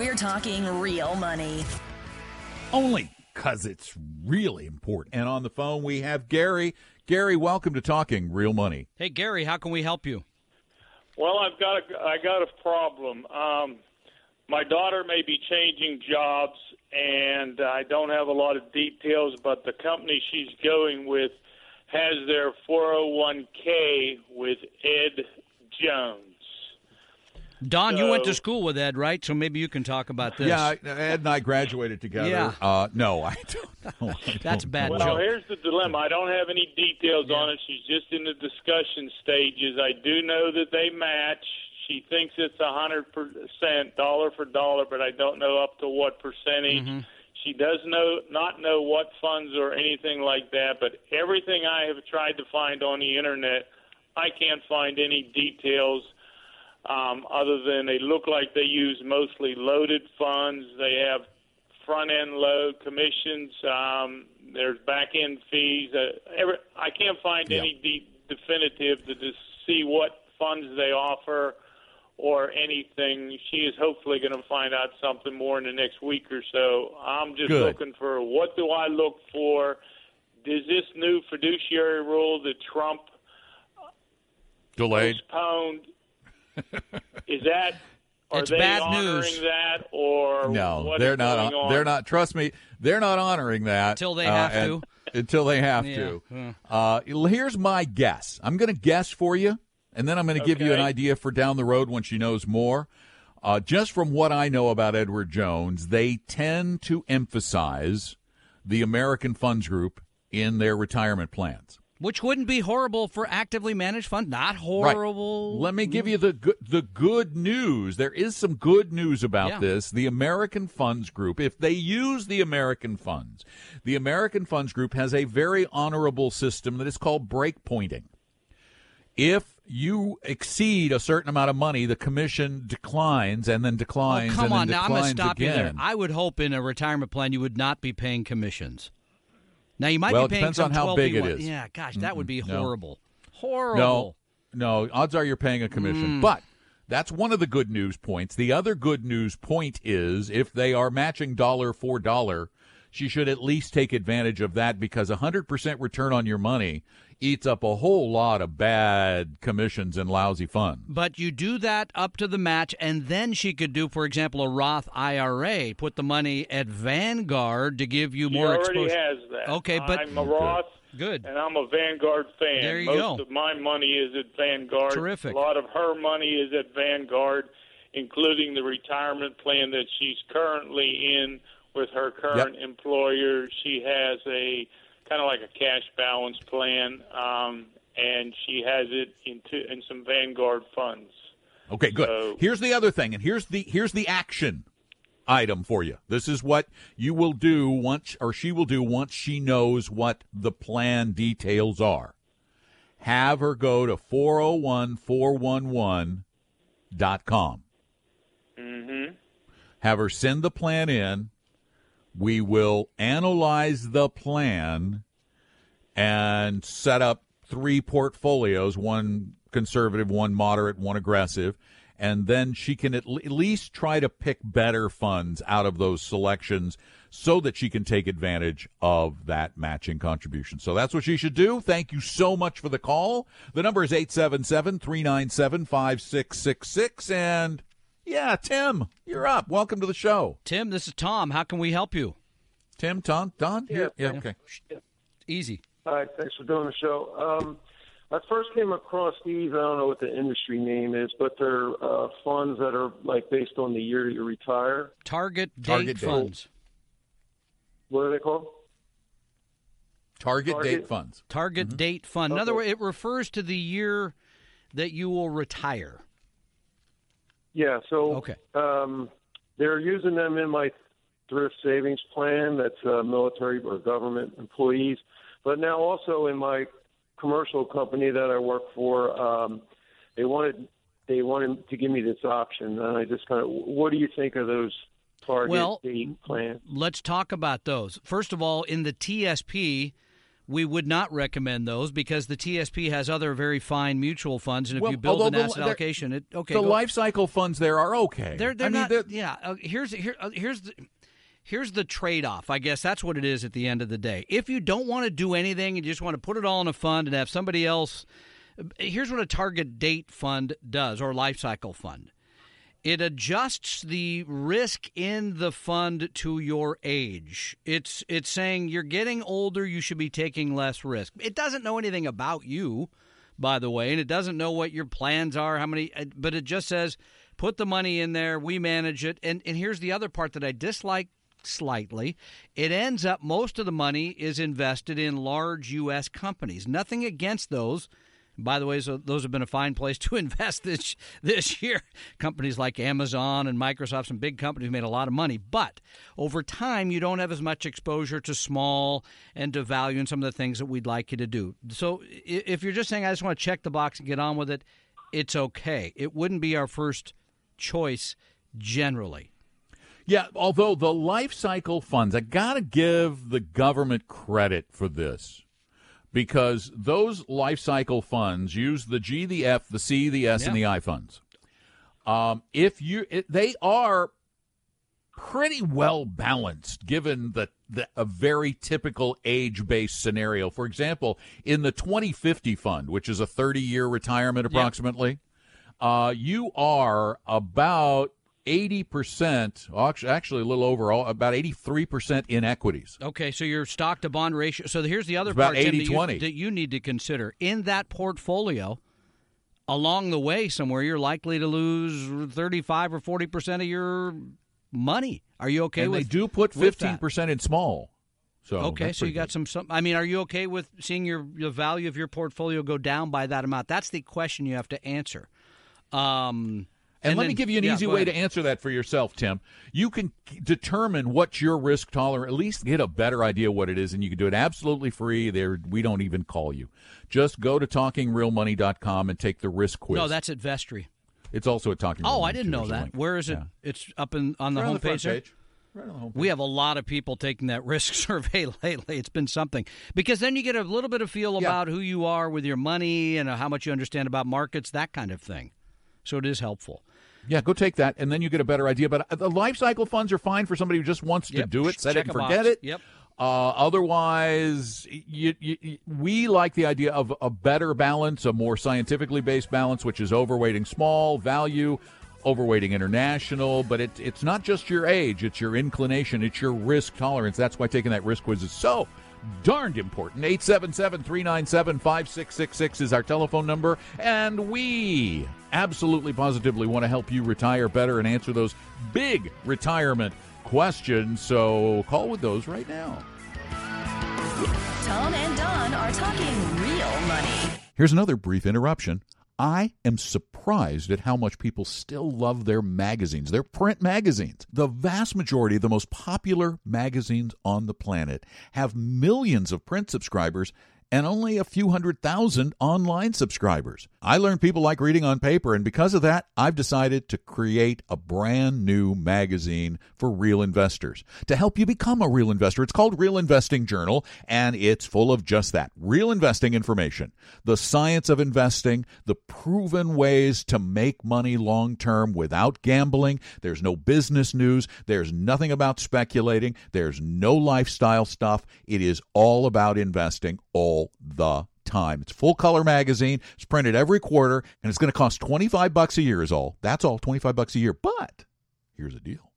We're talking real money. Only because it's really important. And on the phone, we have Gary. Gary, welcome to Talking Real Money. Hey, Gary, how can we help you? Well, I've got a, I got a problem. Um, my daughter may be changing jobs, and I don't have a lot of details, but the company she's going with has their 401k with Ed Jones. Don, you went to school with Ed, right? So maybe you can talk about this. Yeah, Ed and I graduated together. Yeah. Uh, no, I don't. know. I That's don't bad know. Well, joke. here's the dilemma. I don't have any details on it. She's just in the discussion stages. I do know that they match. She thinks it's a hundred percent dollar for dollar, but I don't know up to what percentage. Mm-hmm. She does know not know what funds or anything like that, but everything I have tried to find on the internet, I can't find any details um, other than they look like they use mostly loaded funds. They have front end load commissions. Um, there's back end fees. Uh, every, I can't find Yeah. any de- definitive to just see what funds they offer or anything. She is hopefully going to find out something more in the next week or so. I'm just Good. looking for what do I look for? Is this new fiduciary rule that Trump Delayed. postponed? is that are It's they bad honoring news. that or No, what they're is not. going on? They're not. Trust me, they're not honoring that Until they uh, have and- to. Until they have Yeah, to. yeah. Uh, here's my guess. I'm going to guess for you, and then I'm going to give you an idea for down the road when she knows more. Uh, just from what I know about Edward Jones, they tend to emphasize the American Funds Group in their retirement plans. Which wouldn't be horrible for actively managed funds. Not horrible. Let me give mm. you the good, the good news. There is some good news about Yeah. this. The American Funds Group, if they use the American funds, the American Funds Group has a very honorable system that is called break pointing. If you exceed a certain amount of money, the commission declines and then Oh, declines come and on now. I'm going to declines stop you there. again. I would hope in a retirement plan you would not be paying commissions. Now, you might Well, be it paying depends some on how big it 12B1. Yeah, gosh, that would be no. horrible. No, Horrible. no. Odds are you're paying a commission. Mm. But that's one of the good news points. The other good news point is if they are matching dollar for dollar, she should at least take advantage of that because a 100% return on your money eats up a whole lot of bad commissions and lousy funds. But you do that up to the match, and then she could do, for example, a Roth IRA, put the money at Vanguard to give you She more already exposure. has that. Okay, but- I'm a Roth. Good. And I'm a Vanguard fan. There you Most go. of my money is at Vanguard. Terrific. A lot of her money is at Vanguard, including the retirement plan that she's currently in with her current employer. She has a kind of like a cash balance plan, um, and she has it in, two, in some Vanguard funds. Okay, good. So- here's the other thing, and here's the here's the action item for you. This is what you will do once, or she will do once she knows what the plan details are. Have her go to 401411.com. Mm-hmm. Have her send the plan in. We will analyze the plan and set up three portfolios one conservative, one moderate, one aggressive. And then she can at, le- at least try to pick better funds out of those selections so that she can take advantage of that matching contribution. So that's what she should do. Thank you so much for the call. The number is 877 397 5666. And yeah, Tim, you're up. Welcome to the show. Tim, this is Tom. How can we help you? Tim, Tom, Don? Yeah, yeah okay. Easy. All right, thanks for doing the show. Um, I first came across these. I don't know what the industry name is, but they're uh, funds that are like based on the year you retire. Target date Target date. funds. What are they called? Target, Target. date funds. Target date fund. In other words, it refers to the year that you will retire. Yeah, so Okay. um, they're using them in my thrift savings plan. That's uh, military or government employees, but now also in my commercial company that I work for, um, they wanted they wanted to give me this option, and I just kind of, what do you think of those target Well, date plans? Let's talk about those. First of all, in the TSP, we would not recommend those because the TSP has other very fine mutual funds, and if Well, you build an the- asset allocation, it okay. the life cycle funds there are okay. They're they're I mean, not. they're- yeah. Uh, here's here uh, here's the. Here's the trade off. I guess that's what it is at the end of the day. If you don't want to do anything and you just want to put it all in a fund and have somebody else, here's what a target date fund does or life cycle fund it adjusts the risk in the fund to your age. It's it's saying you're getting older, you should be taking less risk. It doesn't know anything about you, by the way, and it doesn't know what your plans are, how many uh, but it just says put the money in there, we manage it. And and here's the other part that I dislike slightly. It ends up most of the money is invested in large US companies. Nothing against those. By the way, so those have been a fine place to invest this this year. Companies like Amazon and Microsoft, some big companies made a lot of money. But over time, you don't have as much exposure to small and to value and some of the things that we'd like you to do. So if you're just saying, I just want to check the box and get on with it, it's okay. It wouldn't be our first choice generally. Yeah, although the life cycle funds, I got to give the government credit for this because those life cycle funds use the G, the F, the C, the S, and the I funds. Um, if you, it, they are pretty well balanced given the, the a very typical age-based scenario. For example, in the 2050 fund, which is a 30-year retirement approximately, uh, you are about 80%, actually a little over, all- about 83% in equities. Okay, so your stock to bond ratio. So here's the other It's about part Tim, that, you, that you need to consider in that portfolio. Along the way, somewhere you're likely to lose 35 or 40 percent of your money. Are you okay and with? they do put 15% in small. So Okay, so you got some, some. I mean, are you okay with seeing your the value of your portfolio go down by that amount? That's the question you have to answer. Um, And, let then- me give you an yeah, easy way ahead. to answer that for yourself, Tim. You can determine what your risk tolerance, at least get a better idea what it is, and you can do it absolutely free. There, we don't even call you. Just go to talkingrealmoney.com and take the risk quiz. No, that's at Vestry. it's also at talking. Oh, Real I didn't know that. link. Where is it? Yeah. It's up in on the homepage. front page. Right on the homepage. We have a lot of people taking that risk survey lately. It's been something because then you get a little bit of feel Yeah. about who you are with your money and uh, how much you understand about markets, that kind of thing. So it is helpful. Yeah, go take that, and then you get a better idea. But uh, the life cycle funds are fine for somebody who just wants to do it, set Check it, and forget box. it. Yep. Uh, otherwise, you, you, you- we like the idea of a better balance, a more scientifically based balance, which is overweighting small value, overweighting international. But it, it's not just your age; it's your inclination, it's your risk tolerance. That's why taking that risk quiz is so darned important. 877-397-5666 is our telephone number, and we absolutely positively want to help you retire better and answer those big retirement questions. So call with those right now. Tom and Don are talking real money. Here's another brief interruption. I am surprised at how much people still love their magazines, their print magazines. The vast majority of the most popular magazines on the planet have millions of print subscribers and only a few hundred thousand online subscribers. I learned people like reading on paper, and because of that, I've decided to create a brand new magazine for real investors to help you become a real investor. It's called Real Investing Journal, and it's full of just that real investing information, the science of investing, the proven ways to make money long term without gambling. There's no business news, there's nothing about speculating, there's no lifestyle stuff. It is all about investing all the time. It's full color magazine. It's printed every quarter and it's going to cost 25 bucks a year is all. That's all, 25 bucks a year. But here's the deal.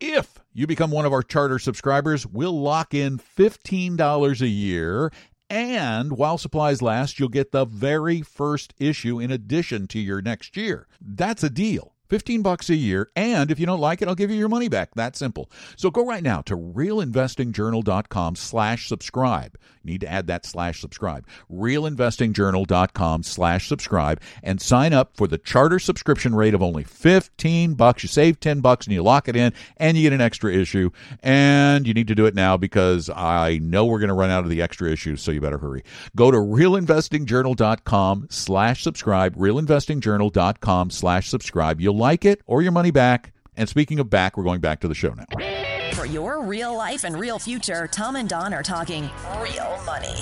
If you become one of our charter subscribers, we'll lock in $15 a year and while supplies last, you'll get the very first issue in addition to your next year. That's a deal. 15 bucks a year and if you don't like it i'll give you your money back that simple so go right now to realinvestingjournal.com slash subscribe You need to add that slash subscribe. Realinvestingjournal.com slash subscribe and sign up for the charter subscription rate of only 15 bucks. You save 10 bucks and you lock it in and you get an extra issue. And you need to do it now because I know we're going to run out of the extra issues, so you better hurry. Go to realinvestingjournal.com slash subscribe, realinvestingjournal.com slash subscribe. You'll like it or your money back. And speaking of back, we're going back to the show now. For your real life and real future, Tom and Don are talking real money.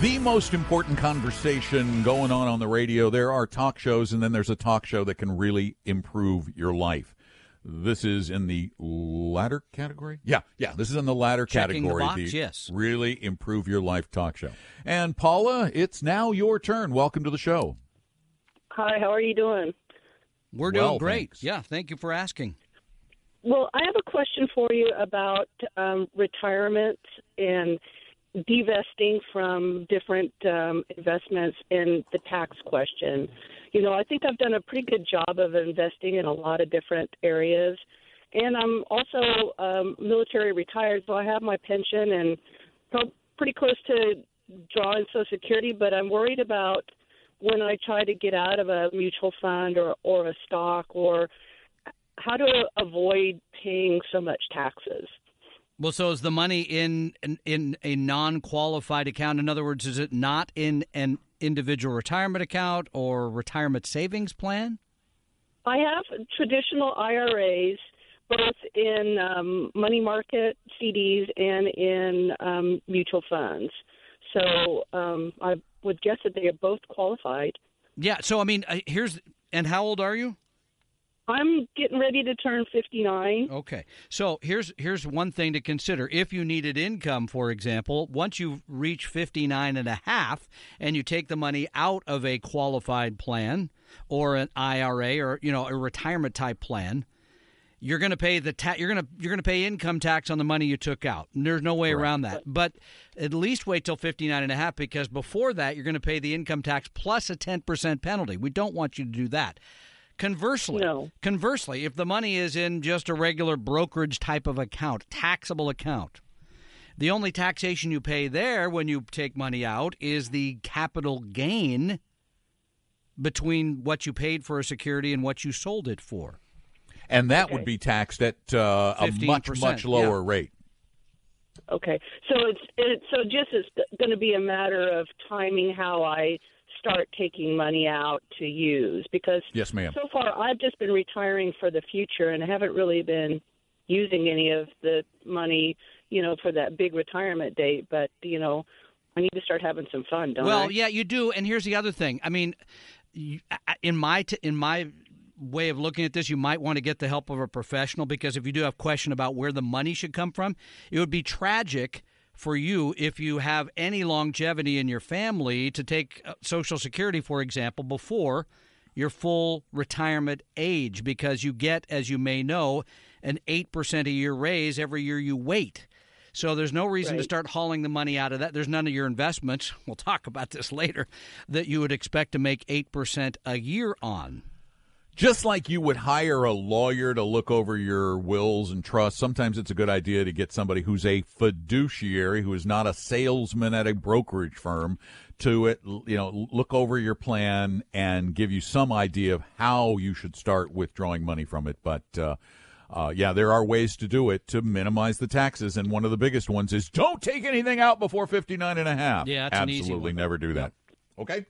The most important conversation going on on the radio. There are talk shows, and then there's a talk show that can really improve your life. This is in the latter category. Yeah, yeah. This is in the latter Checking the category. box, yes. really improve your life talk show. And Paula, it's now your turn. Welcome to the show. Hi, how are you doing? We're Well, doing great. thanks. Yeah, thank you for asking. Well, I have a question for you about um, retirement and divesting from different um, investments and the tax question. You know, I think I've done a pretty good job of investing in a lot of different areas. And I'm also um, military retired, so I have my pension and pro- pretty close to drawing Social Security, but I'm worried about when I try to get out of a mutual fund or, or a stock or how to avoid paying so much taxes. Well, so is the money in in, in a non-qualified account? In other words, is it not in an individual retirement account or retirement savings plan? I have traditional IRAs, both in um, money market CDs and in um, mutual funds. So um, I would guess that they are both qualified. Yeah. So I mean, uh, here's and how old are you? I'm getting ready to turn 59. Okay. So here's here's one thing to consider. If you needed income, for example, once you reach 59 and a half and you take the money out of a qualified plan or an IRA or you know a retirement type plan, you're going to pay the ta- you're going to you're going to pay income tax on the money you took out. And there's no way around that. But at least wait till 59 and a half because before that you're going to pay the income tax plus a 10% penalty. We don't want you to do that. Conversely, No. conversely, if the money is in just a regular brokerage type of account, taxable account, the only taxation you pay there when you take money out is the capital gain between what you paid for a security and what you sold it for. And that would be taxed at uh, a much, much lower yeah. rate. Okay, so it's it, so just it's going to be a matter of timing how I start taking money out to use because Yes, ma'am. so far I've just been retiring for the future and I haven't really been using any of the money, you know, for that big retirement date. But you know, I need to start having some fun, don't I? Well, yeah, you do. And here's the other thing. I mean, in my t- in my way of looking at this, you might want to get the help of a professional because if you do have question about where the money should come from, it would be tragic for you if you have any longevity in your family to take uh, Social Security, for example, before your full retirement age because you get, as you may know, an 8% a year raise every year you wait. So there's no reason to start hauling the money out of that. There's none of your investments, we'll talk about this later, that you would expect to make 8% a year on. Just like you would hire a lawyer to look over your wills and trusts, sometimes it's a good idea to get somebody who's a fiduciary, who is not a salesman at a brokerage firm, to it, you know, look over your plan and give you some idea of how you should start withdrawing money from it. But uh, uh, yeah, there are ways to do it to minimize the taxes, and one of the biggest ones is don't take anything out before fifty nine and a half. Yeah, that's an easy absolutely one. never do that. Okay,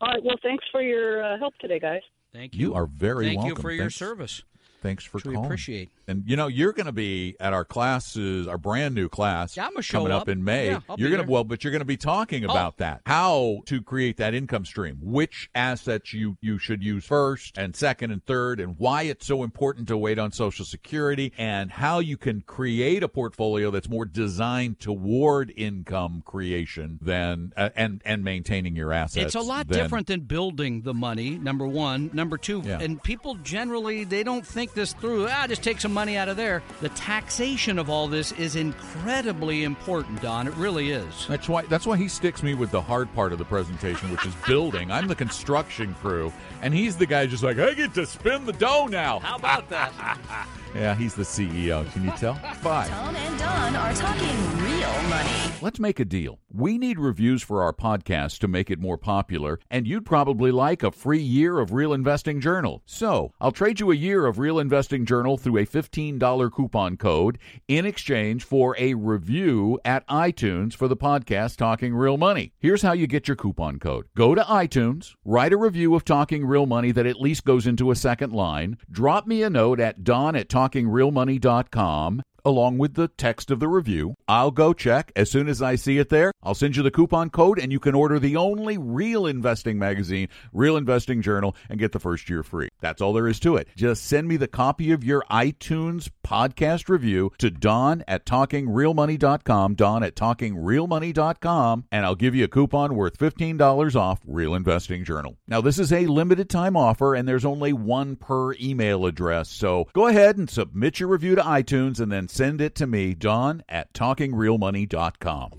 All right. Well, thanks for your uh, help today, guys. Thank you. you are very welcome. Thank welcome. you for your service. Thanks for Which we calling. appreciate. And you know, you're going to be at our classes, our brand new class Yeah, I'm gonna show coming up, up. in May. Yeah, you're going to well, but you're going to be talking about that. How to create that income stream, which assets you you should use first and second and third and why it's so important to wait on social security and how you can create a portfolio that's more designed toward income creation than uh, and and maintaining your assets. It's a lot than- different than building the money. Number one, number two, Yeah. and people generally they don't think this through. Ah, just take some money out of there. The taxation of all this is incredibly important, Don. It really is. That's why that's why he sticks me with the hard part of the presentation, which is building. I'm the construction crew, and he's the guy just like I get to spin the dough now. How about that? Yeah, he's the CEO. Can you tell? Fine. Tom and Don are talking real money. Let's make a deal. We need reviews for our podcast to make it more popular, and you'd probably like a free year of Real Investing Journal. So, I'll trade you a year of Real Investing Journal through a $15 coupon code in exchange for a review at iTunes for the podcast Talking Real Money. Here's how you get your coupon code go to iTunes, write a review of Talking Real Money that at least goes into a second line, drop me a note at don at talkingrealmoney.com along with the text of the review. I'll go check. As soon as I see it there, I'll send you the coupon code and you can order the only real investing magazine, Real Investing Journal, and get the first year free. That's all there is to it. Just send me the copy of your iTunes podcast review to Don at talkingrealmoney.com, Don at talkingrealmoney.com, and I'll give you a coupon worth $15 off Real Investing Journal. Now, this is a limited time offer and there's only one per email address. So go ahead and submit your review to iTunes and then send it to me, Don at talkingrealmoney.com.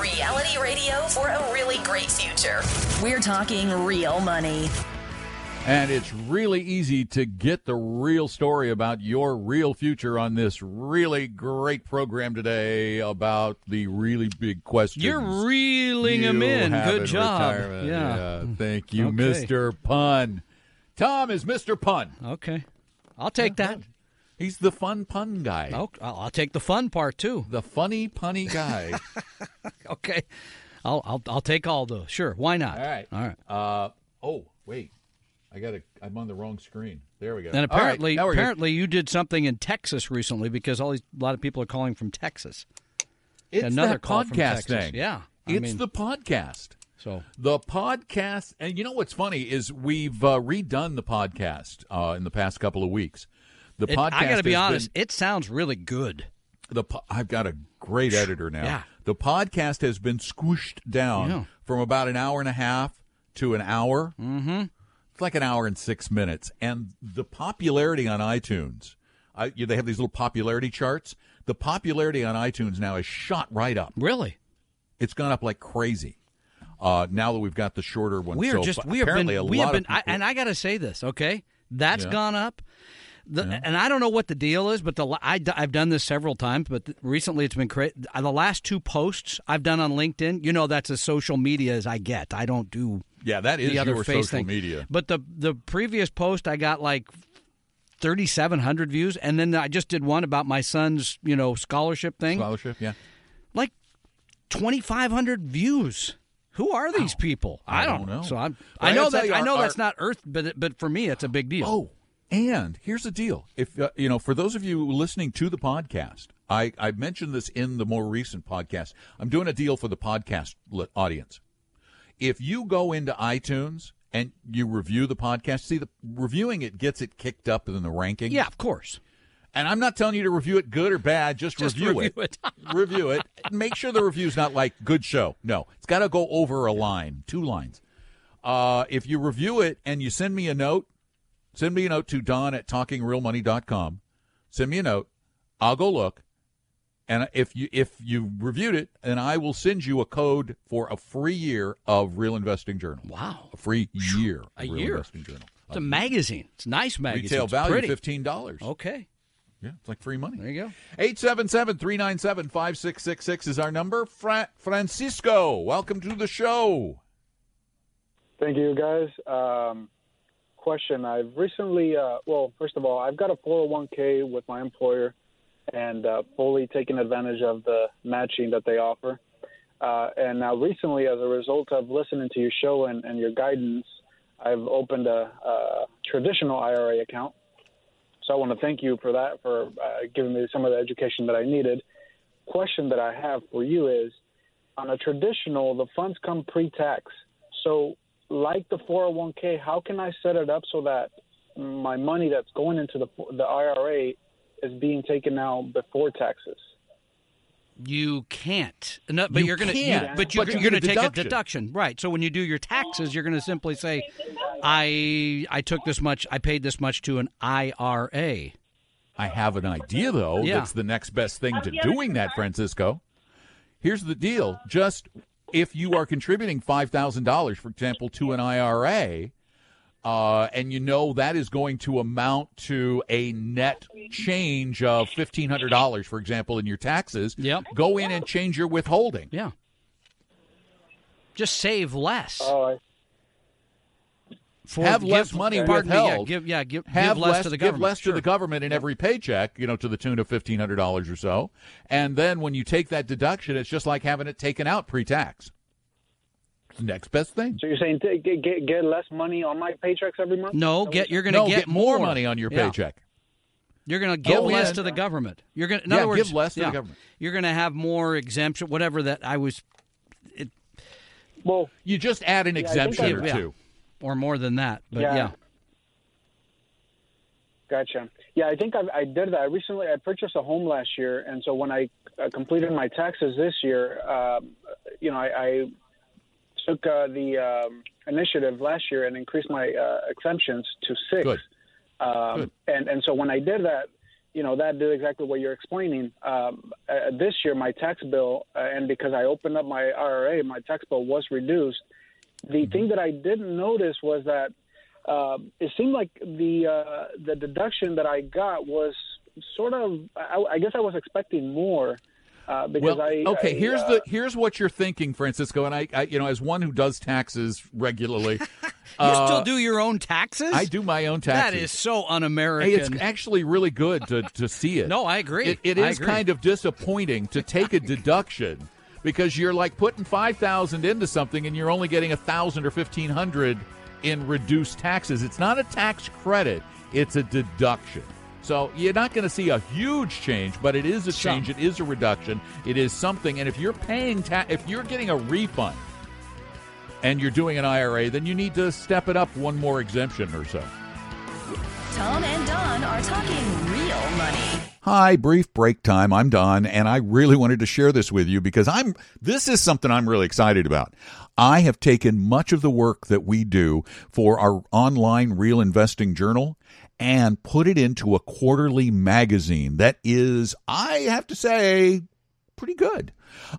Reality radio for a really great future. We're talking real money. And it's really easy to get the real story about your real future on this really great program today about the really big questions. You're reeling you them in. Good job. retirement. Yeah. Thank you, Okay. Mr. Pun. Tom is Mr. Pun. Okay. I'll take that. He's the fun pun guy. Oh, I'll take the fun part too. The funny punny guy. Okay. I'll I'll I'll take all those. Sure. Why not? All right. All right. Uh, oh, wait. I got I'm on the wrong screen. There we go. And apparently, good. apparently, you did something in Texas recently because all these, a lot of people are calling from Texas. it's another that call from podcast Texas. thing. Yeah, I it's mean- the podcast. So The podcast, and you know what's funny is we've uh, redone the podcast uh, in the past couple of weeks. The it, podcast. I got to be honest, been- it sounds really good. the po- I've got a great editor now. Yeah. The podcast has been squished down Yeah. from about an hour and a half to an hour. Mm-hmm. It's like an hour and six minutes, and the popularity on iTunes. I, they have these little popularity charts. The popularity on iTunes now is shot right up. Really, It's gone up like crazy. Uh, now that we've got the shorter one, we are so just we have been a we have been, of I, and I got to say this. Okay, that's Yeah. gone up. The, And I don't know what the deal is, but the I, have done this several times, but th- recently it's been crazy. The last two posts I've done on LinkedIn, you know, that's as social media as I get. I don't do yeah, that is the other your face social thing. media. But the the previous post I got like thirty seven hundred views, and then I just did one about my son's you know scholarship thing, Scholarship, yeah. like twenty five hundred views. Who are these people? I I don't don't know. So I'm. I know that. you, I know our- that's not Earth, but but for me, it's a big deal. Oh, and here's the deal. If uh, you know, for those of you listening to the podcast, I I mentioned this in the more recent podcast. I'm doing a deal for the podcast audience. If you go into iTunes and you review the podcast, see the reviewing it gets it kicked up in the ranking. yeah, of course. And I'm not telling you to review it good or bad, just, Just review, review it. it. review it. Make sure the review's not like good show. No, it's got to go over a line, two lines. Uh, if you review it and you send me a note, send me a note to Don at talkingrealmoney.com. Send me a note. I'll go look. And if you if you reviewed it, then I will send you a code for a free year of Real Investing Journal. Wow, A free year of A Real year. Investing Journal. it's a magazine. It's a nice magazine. Retail It's value pretty. fifteen dollars. Okay, Yeah, it's like free money. there you go. 877 397 5666 is our number. Fra- Francisco, welcome to the show. Thank you, guys. Um, question: I've recently, uh, well, first of all, I've got a 401k with my employer, and uh, fully taken advantage of the matching that they offer. Uh, and now, recently, as a result of listening to your show and, and your guidance, I've opened a, a traditional IRA account. So I want to thank you for that, for uh, giving me some of the education that I needed. Question that I have for you is, on a traditional, the funds come pre-tax. So like the 401k, how can I set it up so that my money that's going into the the IRA is being taken out before taxes? You can't. No, but You you're going can't, to. But you're, you you're going to take a deduction. deduction, right? So when you do your taxes, you're going to simply say, "I I took this much. I paid this much to an IRA." I have an idea, though, Yeah. that's the next best thing to doing that, Francisco. Here's the deal just if you are contributing $5,000, for example, to an IRA, uh, and you know that is going to amount to a net change of fifteen hundred dollars, for example, in your taxes. Yep. Go in and change your withholding. Yeah. Just save less. Oh, I, For- have give- less money pardon me, yeah, withheld. give yeah, give, have give less, to the give government. less Sure. to the government in every paycheck, you know, to the tune of fifteen hundred dollars or so. And then when you take that deduction, it's just like having it taken out pre-tax. It's the next best thing. so you're saying t- get, get get less money on my paychecks every month? No, get you're going to No, get, more money on your Yeah. paycheck. You're going to give Go less in. to the government. You're going, in Yeah, other words, give less to the government. You're going to have more exemption, whatever that I was, Well, You just add an I think exemption or yeah. two. or more than that. But Yeah. yeah, Gotcha. Yeah, I think I, I did that. I recently I purchased a home last year, and so when I uh, completed my taxes this year, um, you know, I, I took uh, the um, initiative last year and increased my uh, exemptions to six. Good. Um, Good. And and so when I did that, you know, that did exactly what you're explaining. Um, uh, this year, my tax bill, uh, and because I opened up my IRA, my tax bill was reduced. The thing that I didn't notice was that uh, it seemed like the uh, the deduction that I got was sort of. I, I guess I was expecting more uh, because Well, I. okay. I, here's uh, the here's what you're thinking, Francisco. And I, I, you know, as one who does taxes regularly, you uh, still do your own taxes. I do my own taxes. That is so Hey, un-American. it's actually really good to, to see it. no, I agree. It, it I is agree. kind of disappointing to take a deduction because you're like putting five thousand into something and you're only getting a thousand or fifteen hundred in reduced taxes. It's not a tax credit; it's a deduction. So you're not going to see a huge change, but it is a Some. change. It is a reduction. It is something. And if you're paying ta- if you're getting a refund and you're doing an IRA, then you need to step it up one more exemption or so. Tom and Don are talking real money. Hi, brief break time. I'm Don, and I really wanted to share this with you because I'm this is something I'm really excited about. I have taken much of the work that we do for our online real investing journal and put it into a quarterly magazine that is, I have to say, pretty good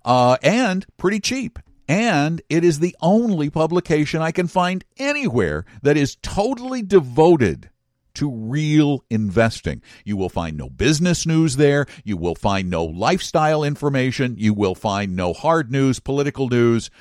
uh, and pretty cheap. And it is the only publication I can find anywhere that is totally devoted to real investing. You will find no business news there. You will find no lifestyle information. You will find no hard news, political news,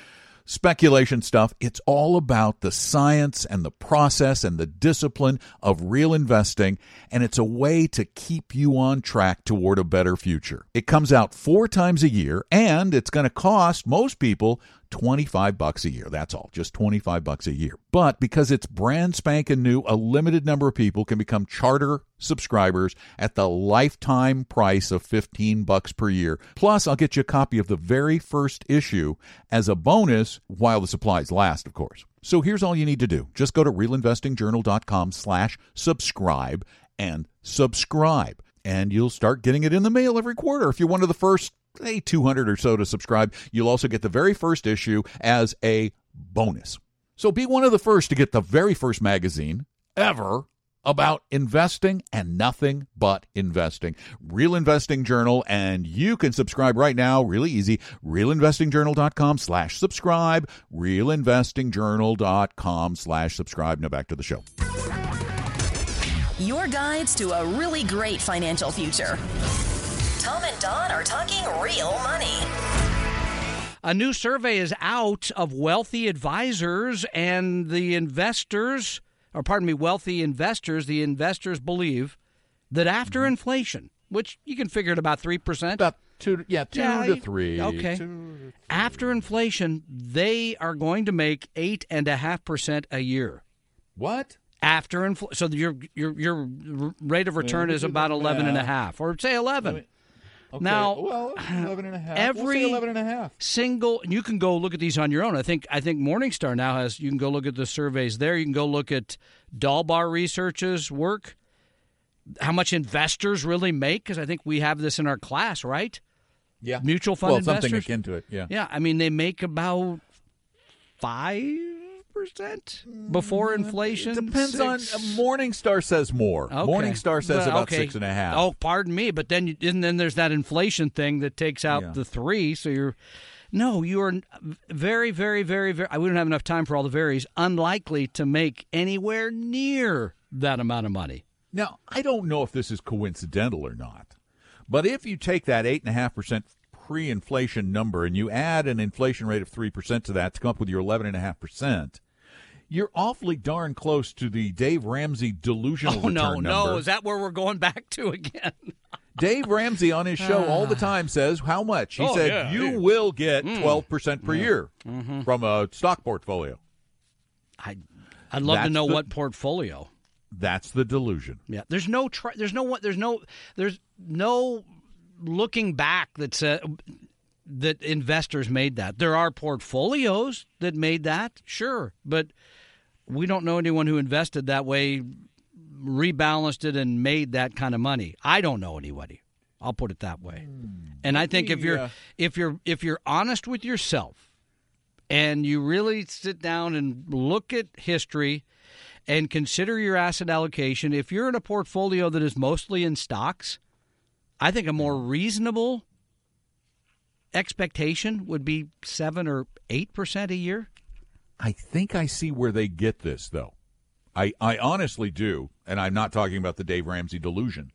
speculation stuff. It's all about the science and the process and the discipline of real investing. And it's a way to keep you on track toward a better future. It comes out four times a year and it's going to cost most people 25 bucks a year. That's all, just 25 bucks a year. But because it's brand spanking new, a limited number of people can become charter subscribers at the lifetime price of 15 bucks per year. Plus, I'll get you a copy of the very first issue as a bonus while the supplies last, of course. So here's all you need to do. Just go to realinvestingjournal.com slash subscribe and subscribe. And you'll start getting it in the mail every quarter. If you're one of the first say 200 or so to subscribe. You'll also get the very first issue as a bonus. So be one of the first to get the very first magazine ever about investing and nothing but investing. Real Investing Journal, and you can subscribe right now, really easy. RealInvestingJournal.com slash subscribe. RealInvestingJournal.com slash subscribe. Now back to the show. Your guides to a really great financial future. Tom and Don are talking real money. A new survey is out of wealthy advisors and the investors, or pardon me, wealthy investors. The investors believe that after inflation, which you can figure at about 3%, About two, yeah, two Yeah, to three. okay. Two- after inflation, they are going to make 8.5% a year. what? After inflation, so your, your, your rate of return is about 11 and a half, or say 11. Okay, Now, well, 11 and a half. every- we'll say 11 and a half. single and you can go look at these on your own i think i think morningstar now has you can go look at the surveys there you can go look at dalbar research's work how much investors really make because i think we have this in our class right Yeah. mutual fund well, investors something akin to it, yeah. yeah i mean they make about five percent before inflation Mm, Depends on Six- uh, Morningstar says more. Okay. Morningstar says about okay. six and a half. Oh, pardon me, but then you, and then there's that inflation thing that takes out Yeah. the three. So you're No, you are very, very, very, very. We don't have enough time for all the varies. Unlikely to make anywhere near that amount of money. Now, I don't know if this is coincidental or not, but if you take that 8.5% pre inflation number and you add an inflation rate of 3% to that to come up with your 11.5%, you're awfully darn close to the Dave Ramsey delusional Oh, no, number. no. Is that where we're going back to again? Dave Ramsey on his show all the time says how much. He Oh, said yeah, you yeah. will get 12% per year Mm-hmm. from a stock portfolio. I, I'd love to know the- what portfolio. That's the delusion. Yeah, there's no try, there's no what there's no there's no looking back that said that investors made that. There are portfolios that made that, sure, but we don't know anyone who invested that way, rebalanced it, and made that kind of money. I don't know anybody. I'll put it that way. Hmm. And I think if you're if you're if you're honest with yourself and you really sit down and look at history and consider your asset allocation, if you're in a portfolio that is mostly in stocks, I think a more reasonable expectation would be 7 or 8% a year. I think I see where they get this, though. I, I honestly do, and I'm not talking about the Dave Ramsey delusion.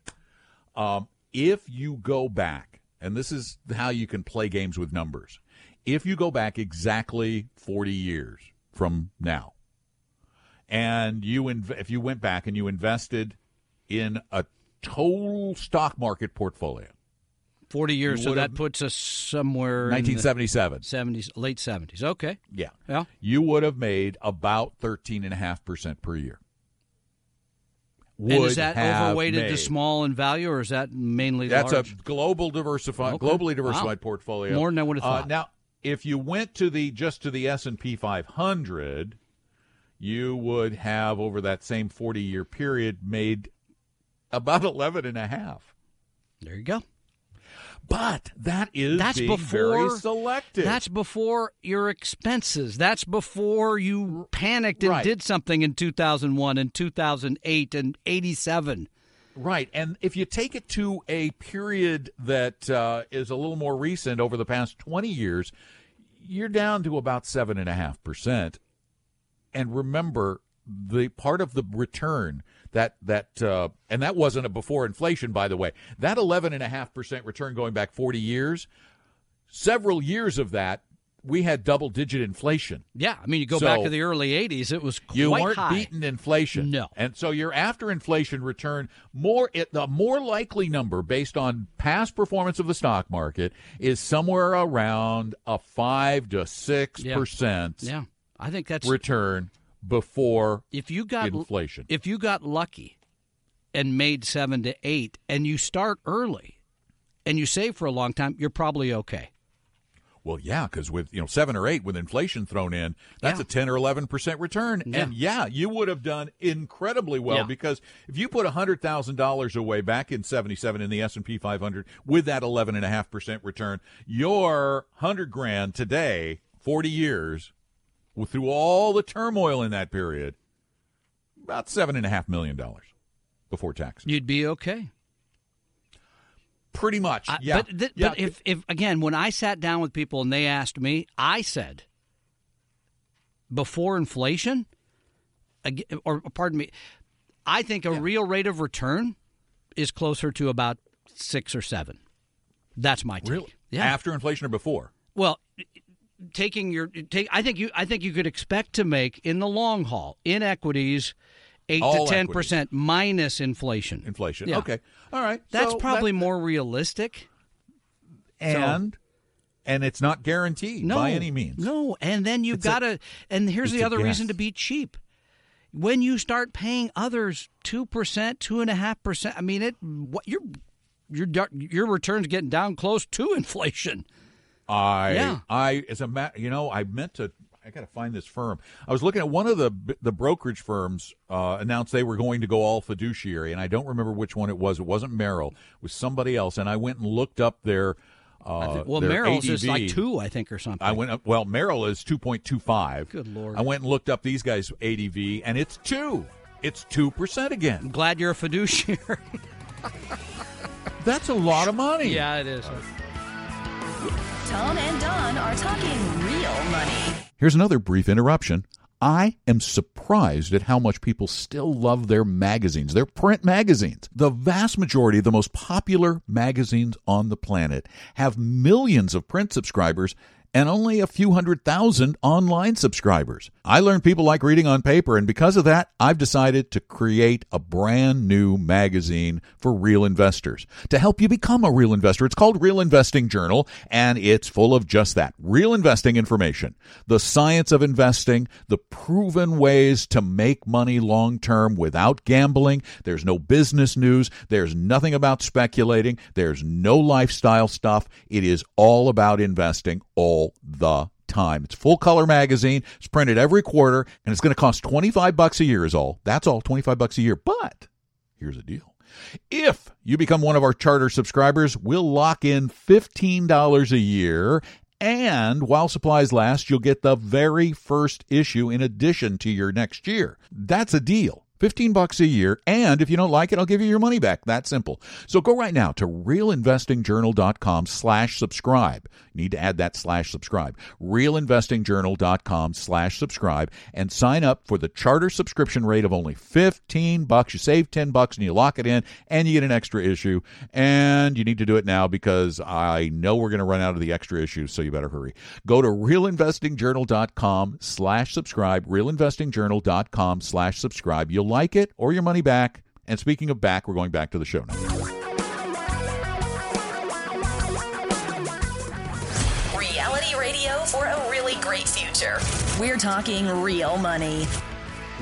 Um, if you go back, and this is how you can play games with numbers, if you go back exactly 40 years from now, and you inv- if you went back and you invested in a total stock market portfolio, 40 years, so that puts us somewhere in the 1977, 70s, late 70s. Okay. yeah, Yeah. you would have made about 13.5% per year. and is Would that overweighted to small in value, or is that mainly That's large? a global diversified, Okay. globally diversified Wow. portfolio. More than I would have Uh, thought. now, if you went to the just to the S and P 500, you would have over that same 40 year period made about 11 and a half. there you go. But that is That's being very before- selective. That's before your expenses. That's before you panicked and Right. did something in 2001 and 2008 and 87. Right. And if you take it to a period that uh, is a little more recent over the past 20 years, you're down to about 7.5%. And remember, the part of the return that that uh, and that wasn't a before inflation by the way that 11.5% return going back 40 years several years of that we had double digit inflation Yeah, I mean, you go back to the early 80s, it was quite you weren't high. beating inflation. No. And so your after inflation return more it, the more likely number based on past performance of the stock market is somewhere around a 5 to 6% Yeah, I think that's return before if you got inflation. if you got lucky and made 7 to 8 and you start early and you save for a long time, you're probably okay. Well, yeah, because with you know seven or eight with inflation thrown in, that's Yeah. a ten or eleven percent return, Yeah. and yeah, you would have done incredibly well Yeah. because if you put hundred thousand dollars away back in seventy seven in the S and P five hundred with that eleven and a half percent return, your hundred grand today, forty years, through all the turmoil in that period, about seven and a half million dollars before taxes. You'd be okay. Pretty much, I- yeah. But, th- yeah. but if, if again, when I sat down with people and they asked me, I said, before inflation, or pardon me, I think a real rate of return is closer to about six or seven. That's my take. really, Yeah. after inflation or before? Well, taking your take, I think you, I think you could expect to make in the long haul in equities eight All to ten equities. percent minus inflation. Inflation. Yeah. Okay. All right. That's So probably that- more realistic. and and it's not guaranteed No, by any means. No, and then you've got to. And here's the other reason to be cheap. When you start paying others two percent, two and a half percent, I mean it. What your your your returns getting down close to inflation. I Yeah. I as a ma- you know I meant to. I got to find this firm. I was looking at one of the the brokerage firms uh, announced they were going to go all fiduciary, and I don't remember which one it was. It wasn't Merrill. It was somebody else, and I went and looked up their. Uh, well, their Merrill's is like two, I think, or something. I went up. Well, Merrill is two point two five. Good Lord. I went and looked up these guys' ADV, and it's two. It's two percent again. I'm glad you're a fiduciary. That's a lot of money. yeah, it is. Tom and Don are talking real money. Here's another brief interruption. I am surprised at how much people still love their magazines, their print magazines. The vast majority of the most popular magazines on the planet have millions of print subscribers and only a few hundred thousand online subscribers. I learned people like reading on paper, and because of that, I've decided to create a brand new magazine for real investors to help you become a real investor. It's called Real Investing Journal, and it's full of just that real investing information, the science of investing, the proven ways to make money long term without gambling. There's no business news, there's nothing about speculating, there's no lifestyle stuff. It is all about investing all the time. It's full color magazine. It's printed every quarter and it's going to cost 25 bucks a year is all. That's all, 25 bucks a year. But here's the deal. If you become one of our charter subscribers, we'll lock in $15 a year and while supplies last, you'll get the very first issue in addition to your next year. That's a deal. 15 bucks a year and if you don't like it i'll give you your money back. That simple. So go right now to realinvestingjournal.com slash subscribe. Need to add that slash subscribe. realinvestingjournal.com slash subscribe and sign up for the charter subscription rate of only 15 bucks. You save 10 bucks and you lock it in and you get an extra issue. And you need to do it now because i know we're going to run out of the extra issues so you better hurry. Go to realinvestingjournal.com slash subscribe realinvestingjournal.com slash subscribe. You'll like it or your money back. And speaking of back, we're going back to the show now. Reality radio for a really great future. We're talking real money.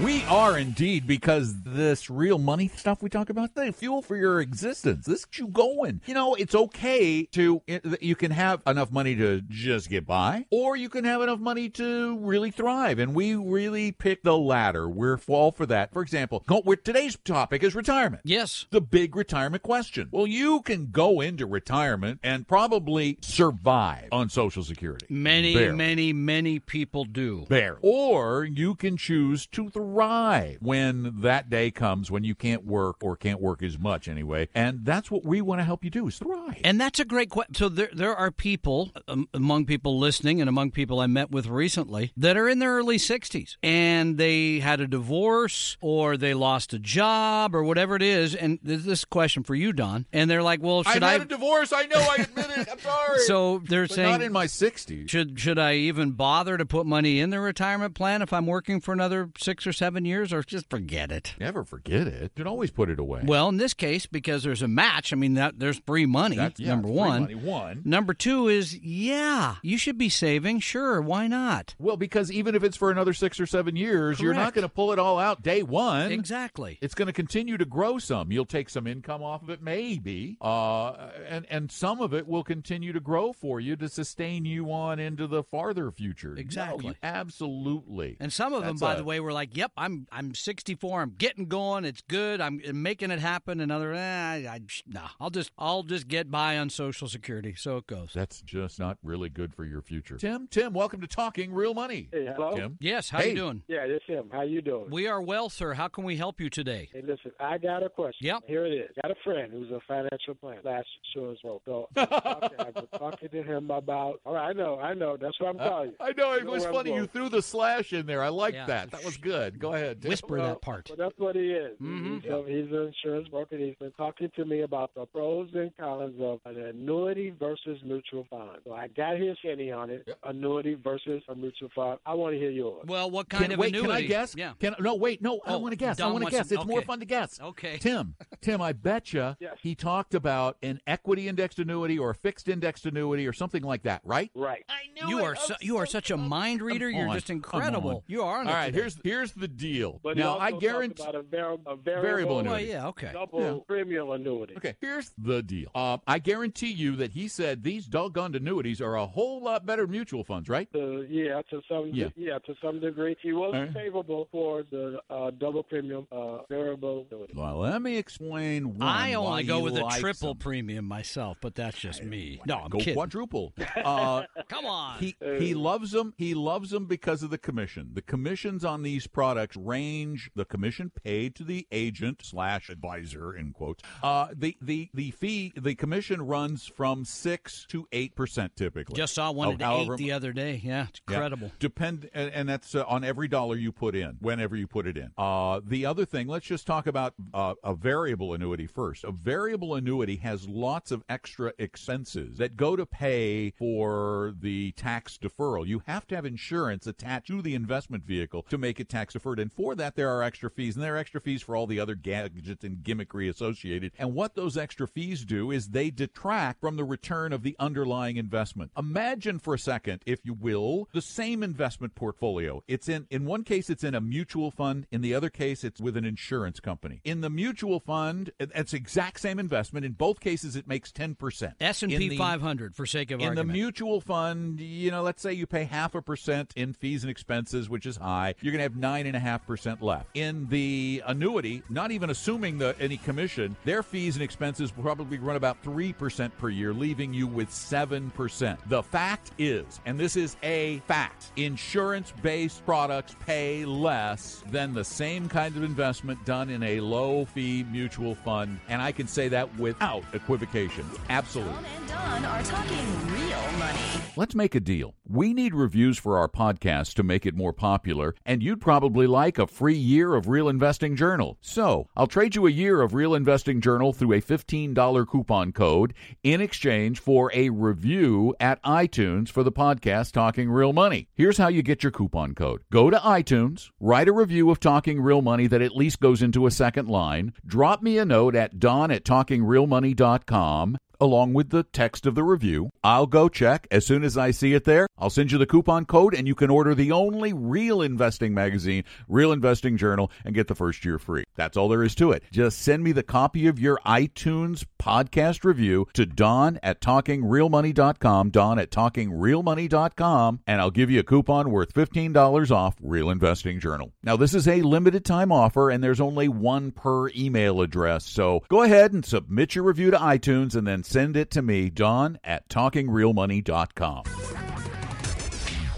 We are indeed because this real money stuff we talk about, the fuel for your existence. This gets you going. You know, it's okay to eh, you can have enough money to just get by, or you can have enough money to really thrive. And we really pick the latter. We're all for that. For example, today's topic is retirement. Yes, the big retirement question. Well, you can go into retirement and probably survive on Social Security. Many, Barely. many, many people do. Barely. Or you can choose to thrive thrive when that day comes when you can't work or can't work as much anyway. And that's what we want to help you do is thrive. And that's a great question. So there, there are people um, among people listening and among people I met with recently that are in their early 60s and they had a divorce or they lost a job or whatever it is. And this question for you, Don. And they're like, well, should I? I had a divorce. I know. I admit it. I'm sorry. So they're but saying. Not in my 60s. Should, should I even bother to put money in the retirement plan if I'm working for another six or or seven years, or just forget it? Never forget it. You can always put it away. Well, in this case, because there's a match, I mean, that there's free money. That's, yeah, number one. Money, one. Number two is, yeah, you should be saving. Sure, why not? Well, because even if it's for another six or seven years, Correct. you're not going to pull it all out day one. Exactly. It's going to continue to grow some. You'll take some income off of it, maybe, uh, and and some of it will continue to grow for you to sustain you on into the farther future. Exactly. No, absolutely. And some of That's them, by a, the way, were like, "Yep, I'm I'm 64. I'm getting going. It's good. I'm making it happen." And other, eh, I, I nah, I'll just I'll just get by on Social Security. So it goes. That's just not really good for your future. Tim, Tim, welcome to Talking Real Money. Hey, hello. Tim. Yes. How hey. you doing? Yeah, this Tim. How you doing? We are well, sir. How can we help you today? Hey, listen, I got a question. Yep. Here it is. Got a friend who's a financial planner slash insurance broker. So I've been talking to him about. All right, I know, I know. That's what I'm telling you. Uh, I know it You was where funny. You threw the slash in there. I like Yeah. that. That was good. Go ahead. Tim. Whisper Well, that part. But that's what he is. Mhm. He's, a, he's an insurance broker. He's been talking to me about the pros and cons of an annuity versus mutual fund. So I got his penny on it. Annuity versus a mutual fund. I want to hear yours. Well, what kind Can, of wait, annuity? can I guess? Yeah. Can no? Wait, no. I Oh, want to guess. I want to guess. to- It's more fun to guess. Okay. Tim, Tim, I bet you Yes. he talked about an equity indexed annuity or a fixed indexed annuity or something like that, right? Right. I knew You it. are I'm you are such a mind reader. Come You're on, just incredible. You are. on All today. here's here's the deal. But now I guarantee. about a, var- a variable, Variable Well, annuity. yeah. Okay. double Yeah. premium annuity. Okay, here's the deal. Uh, I guarantee you that he said these doggone annuities are a whole lot better than mutual funds, right? To, yeah, to some Yeah. yeah. to some degree, he was All right. favorable for the uh, double premium uh, variable annuity. Well, let me explain. One, I why only go he with a triple them. premium myself, but that's just me. No, I'm Go kidding. quadruple. Uh, Come on. he he loves them. He loves them because of the commission. The commissions on these products products range the commission paid to the agent slash advisor in quotes. Uh, the the the fee the commission runs from six to eight percent typically. Just saw one Of at eight the other day. Yeah, it's yeah. incredible. Depend, and, and that's uh, on every dollar you put in, whenever you put it in. Uh, the other thing, let's just talk about uh, a variable annuity first. A variable annuity has lots of extra expenses that go to pay for the tax deferral. You have to have insurance attached to the investment vehicle to make it tax and for that there are extra fees, and there are extra fees for all the other gadgets and gimmickry associated. And what those extra fees do is they detract from the return of the underlying investment. Imagine for a second, if you will, the same investment portfolio. It's in in one case it's in a mutual fund, in the other case it's with an insurance company. In the mutual fund, it- it's exact same investment. In both cases it makes 10%. S&P the- 500 for sake of in argument. In the mutual fund, you know, let's say you pay half a percent in fees and expenses, which is high. You're going to have nine and a half percent left. In the annuity, not even assuming the any commission, their fees and expenses will probably run about three percent per year, leaving you with seven percent. The fact is, and this is a fact, insurance-based products pay less than the same kind of investment done in a low-fee mutual fund, and I can say that without equivocation. Absolutely. And Don are talking real money. Let's make a deal. We need reviews for our podcast to make it more popular, and you'd probably like a free year of Real Investing Journal. So, I'll trade you a year of Real Investing Journal through a $15 coupon code in exchange for a review at iTunes for the podcast Talking Real Money. Here's how you get your coupon code. Go to iTunes, write a review of Talking Real Money that at least goes into a second line, drop me a note at don at talkingrealmoney.com along with the text of the review. I'll go check. As soon as I see it there, I'll send you the coupon code and you can order the only real investing magazine, Real Investing Journal, and get the first year free. That's all there is to it. Just send me the copy of your iTunes podcast review to Don at talkingrealmoney.com, Don at talkingrealmoney.com, and I'll give you a coupon worth $15 off Real Investing Journal. Now, this is a limited time offer and there's only one per email address. So go ahead and submit your review to iTunes and then send it to me, Don at talkingrealmoney.com.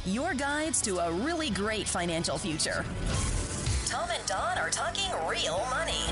Your guides to a really great financial future. Tom and Don are talking real money.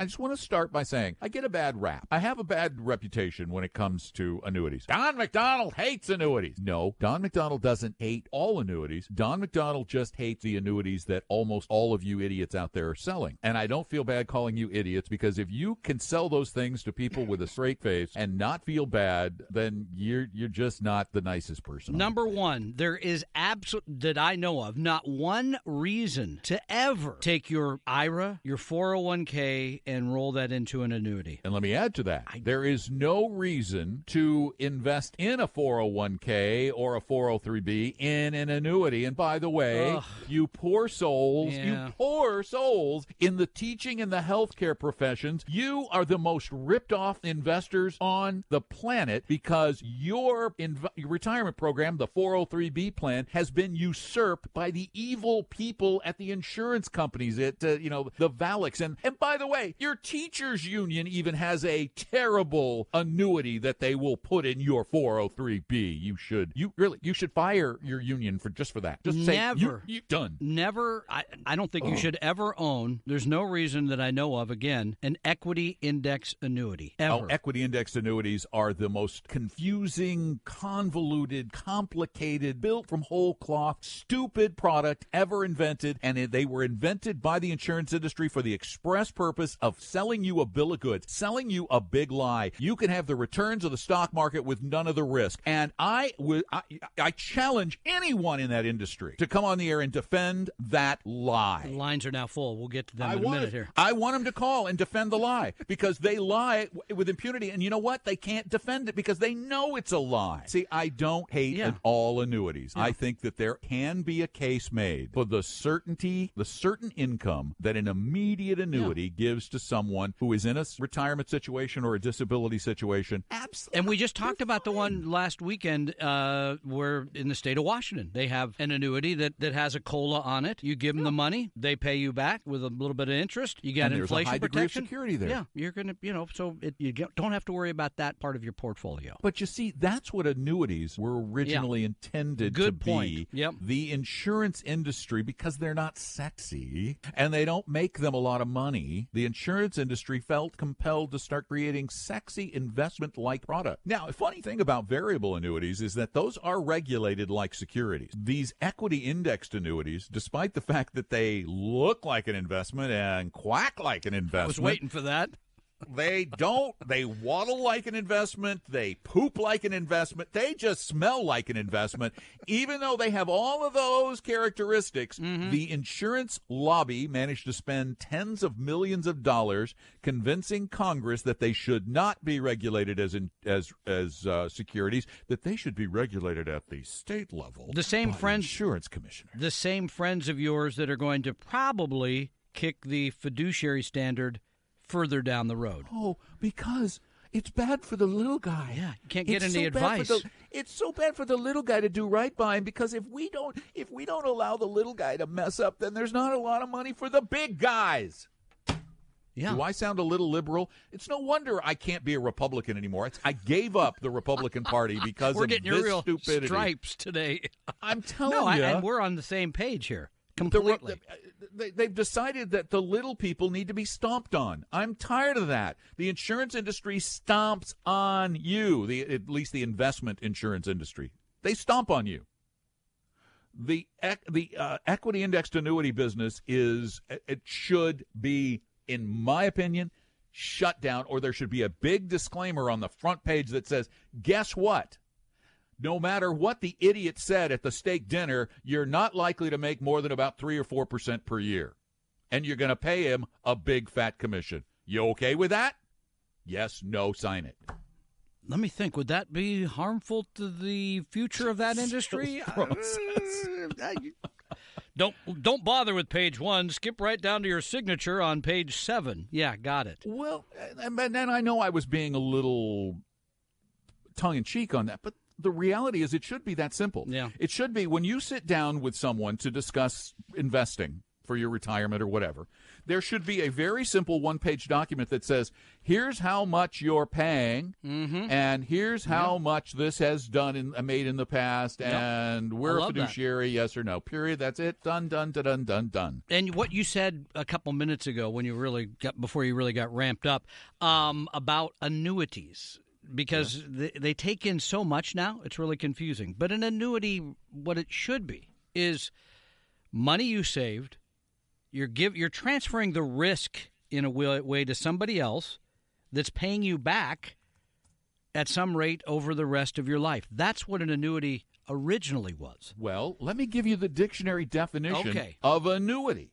I just want to start by saying I get a bad rap. I have a bad reputation when it comes to annuities. Don McDonald hates annuities. No, Don McDonald doesn't hate all annuities. Don McDonald just hates the annuities that almost all of you idiots out there are selling. And I don't feel bad calling you idiots because if you can sell those things to people with a straight face and not feel bad, then you're you're just not the nicest person. Number one, there is absolute that I know of not one reason to ever take your IRA, your 401k, and roll that into an annuity. And let me add to that. There is no reason to invest in a 401k or a 403b in an annuity. And by the way, Ugh. you poor souls, Yeah. you poor souls in the teaching and the healthcare professions, you are the most ripped off investors on the planet because your, inv- your retirement program, the 403b plan, has been usurped by the evil people at the insurance companies, at uh, you know the VALICs. And and by the way, your teachers union even has a terrible annuity that they will put in your 403b. You should you really you should fire your union for just for that. Just say you, Never. you done. Never, I, I don't think you should ever own, there's no reason that I know of, again, an equity index annuity. Ever. Oh, equity index annuities are the most confusing, convoluted, complicated, built from whole cloth, stupid product ever invented. And they were invented by the insurance industry for the express purpose of selling you a bill of goods, selling you a big lie. You can have the returns of the stock market with none of the risk. And I would, I, I challenge anyone in that industry to come on the air and defend that lie. The lines are now full. We'll get to them I in a want minute here. I want them to call and defend the lie because they lie with impunity, and you know what? They can't defend it because they know it's a lie. See, I don't hate Yeah. all annuities. I think that there can be a case made for the certainty, the certain income that an immediate annuity gives to someone who is in a retirement situation or a disability situation, absolutely. And we just talked about the one last weekend uh, where in the state of Washington they have an annuity that, that has a cola on it. You give them the money, they pay you back with a little bit of interest. You get And there's a inflation high degree of protection. security there. Yeah, you're gonna, you know, so it, you get, don't have to worry about that part of your portfolio. But you see, that's what annuities were originally intended Good to point. be. Yep. The insurance industry, because they're not sexy and they don't make them a lot of money, the insurance industry felt compelled to start creating sexy investment like product. Now, a funny thing about variable annuities is that those are regulated like securities. These equity indexed annuities, despite the fact that they look like an investment and quack like an investment, I was waiting for that. They don't. They waddle like an investment. They poop like an investment. They just smell like an investment. Even though they have all of those characteristics, the insurance lobby managed to spend tens of millions of dollars convincing Congress that they should not be regulated as in, as as uh, securities. That they should be regulated at the state level. The same friends- insurance commissioner. The same friends of yours that are going to probably kick the fiduciary standard further down the road. Oh, because it's bad for the little guy. Yeah, you can't get It's any so advice. the- it's so bad for the little guy to do right by him because if we don't if we don't allow the little guy to mess up, then there's not a lot of money for the big guys. Yeah. Do I sound a little liberal? It's no wonder I can't be a Republican anymore. It's, I gave up the Republican Party because We're of getting this your real stupidity. stripes today. I'm telling no, I, you, and we're on the same page here completely. the- they, they've decided that the little people need to be stomped on. I'm tired of that. The insurance industry stomps on you. The at least the investment insurance industry. They stomp on you. The the uh, equity indexed annuity business is it should be, in my opinion, shut down, or there should be a big disclaimer on the front page that says, "Guess what." No matter what the idiot said at the steak dinner, you're not likely to make more than about 3 or 4% per year. And you're going to pay him a big fat commission. You okay with that? Yes, no, sign it. Let me think. Would that be harmful to the future of that industry? Don't don't bother with page one. Skip right down to your signature on page seven. Yeah, got it. Well, and and then I know I was being a little tongue in cheek on that, but the reality is it should be that simple. Yeah. It should be when you sit down with someone to discuss investing for your retirement or whatever, there should be a very simple one page document that says, here's how much you're paying, Mm-hmm. and here's how much this has done in, uh, made in the past, and we're a love that. fiduciary, yes or no. Period. That's it. Done, done, done, done, done, done. And what you said a couple minutes ago, when you really got before you really got ramped up, um, about annuities, because they, they take in so much now, it's really confusing. But an annuity, what it should be, is money you saved. You're give you're transferring the risk in a way, way to somebody else that's paying you back at some rate over the rest of your life. That's what an annuity originally was. Well, let me give you the dictionary definition Okay. of annuity.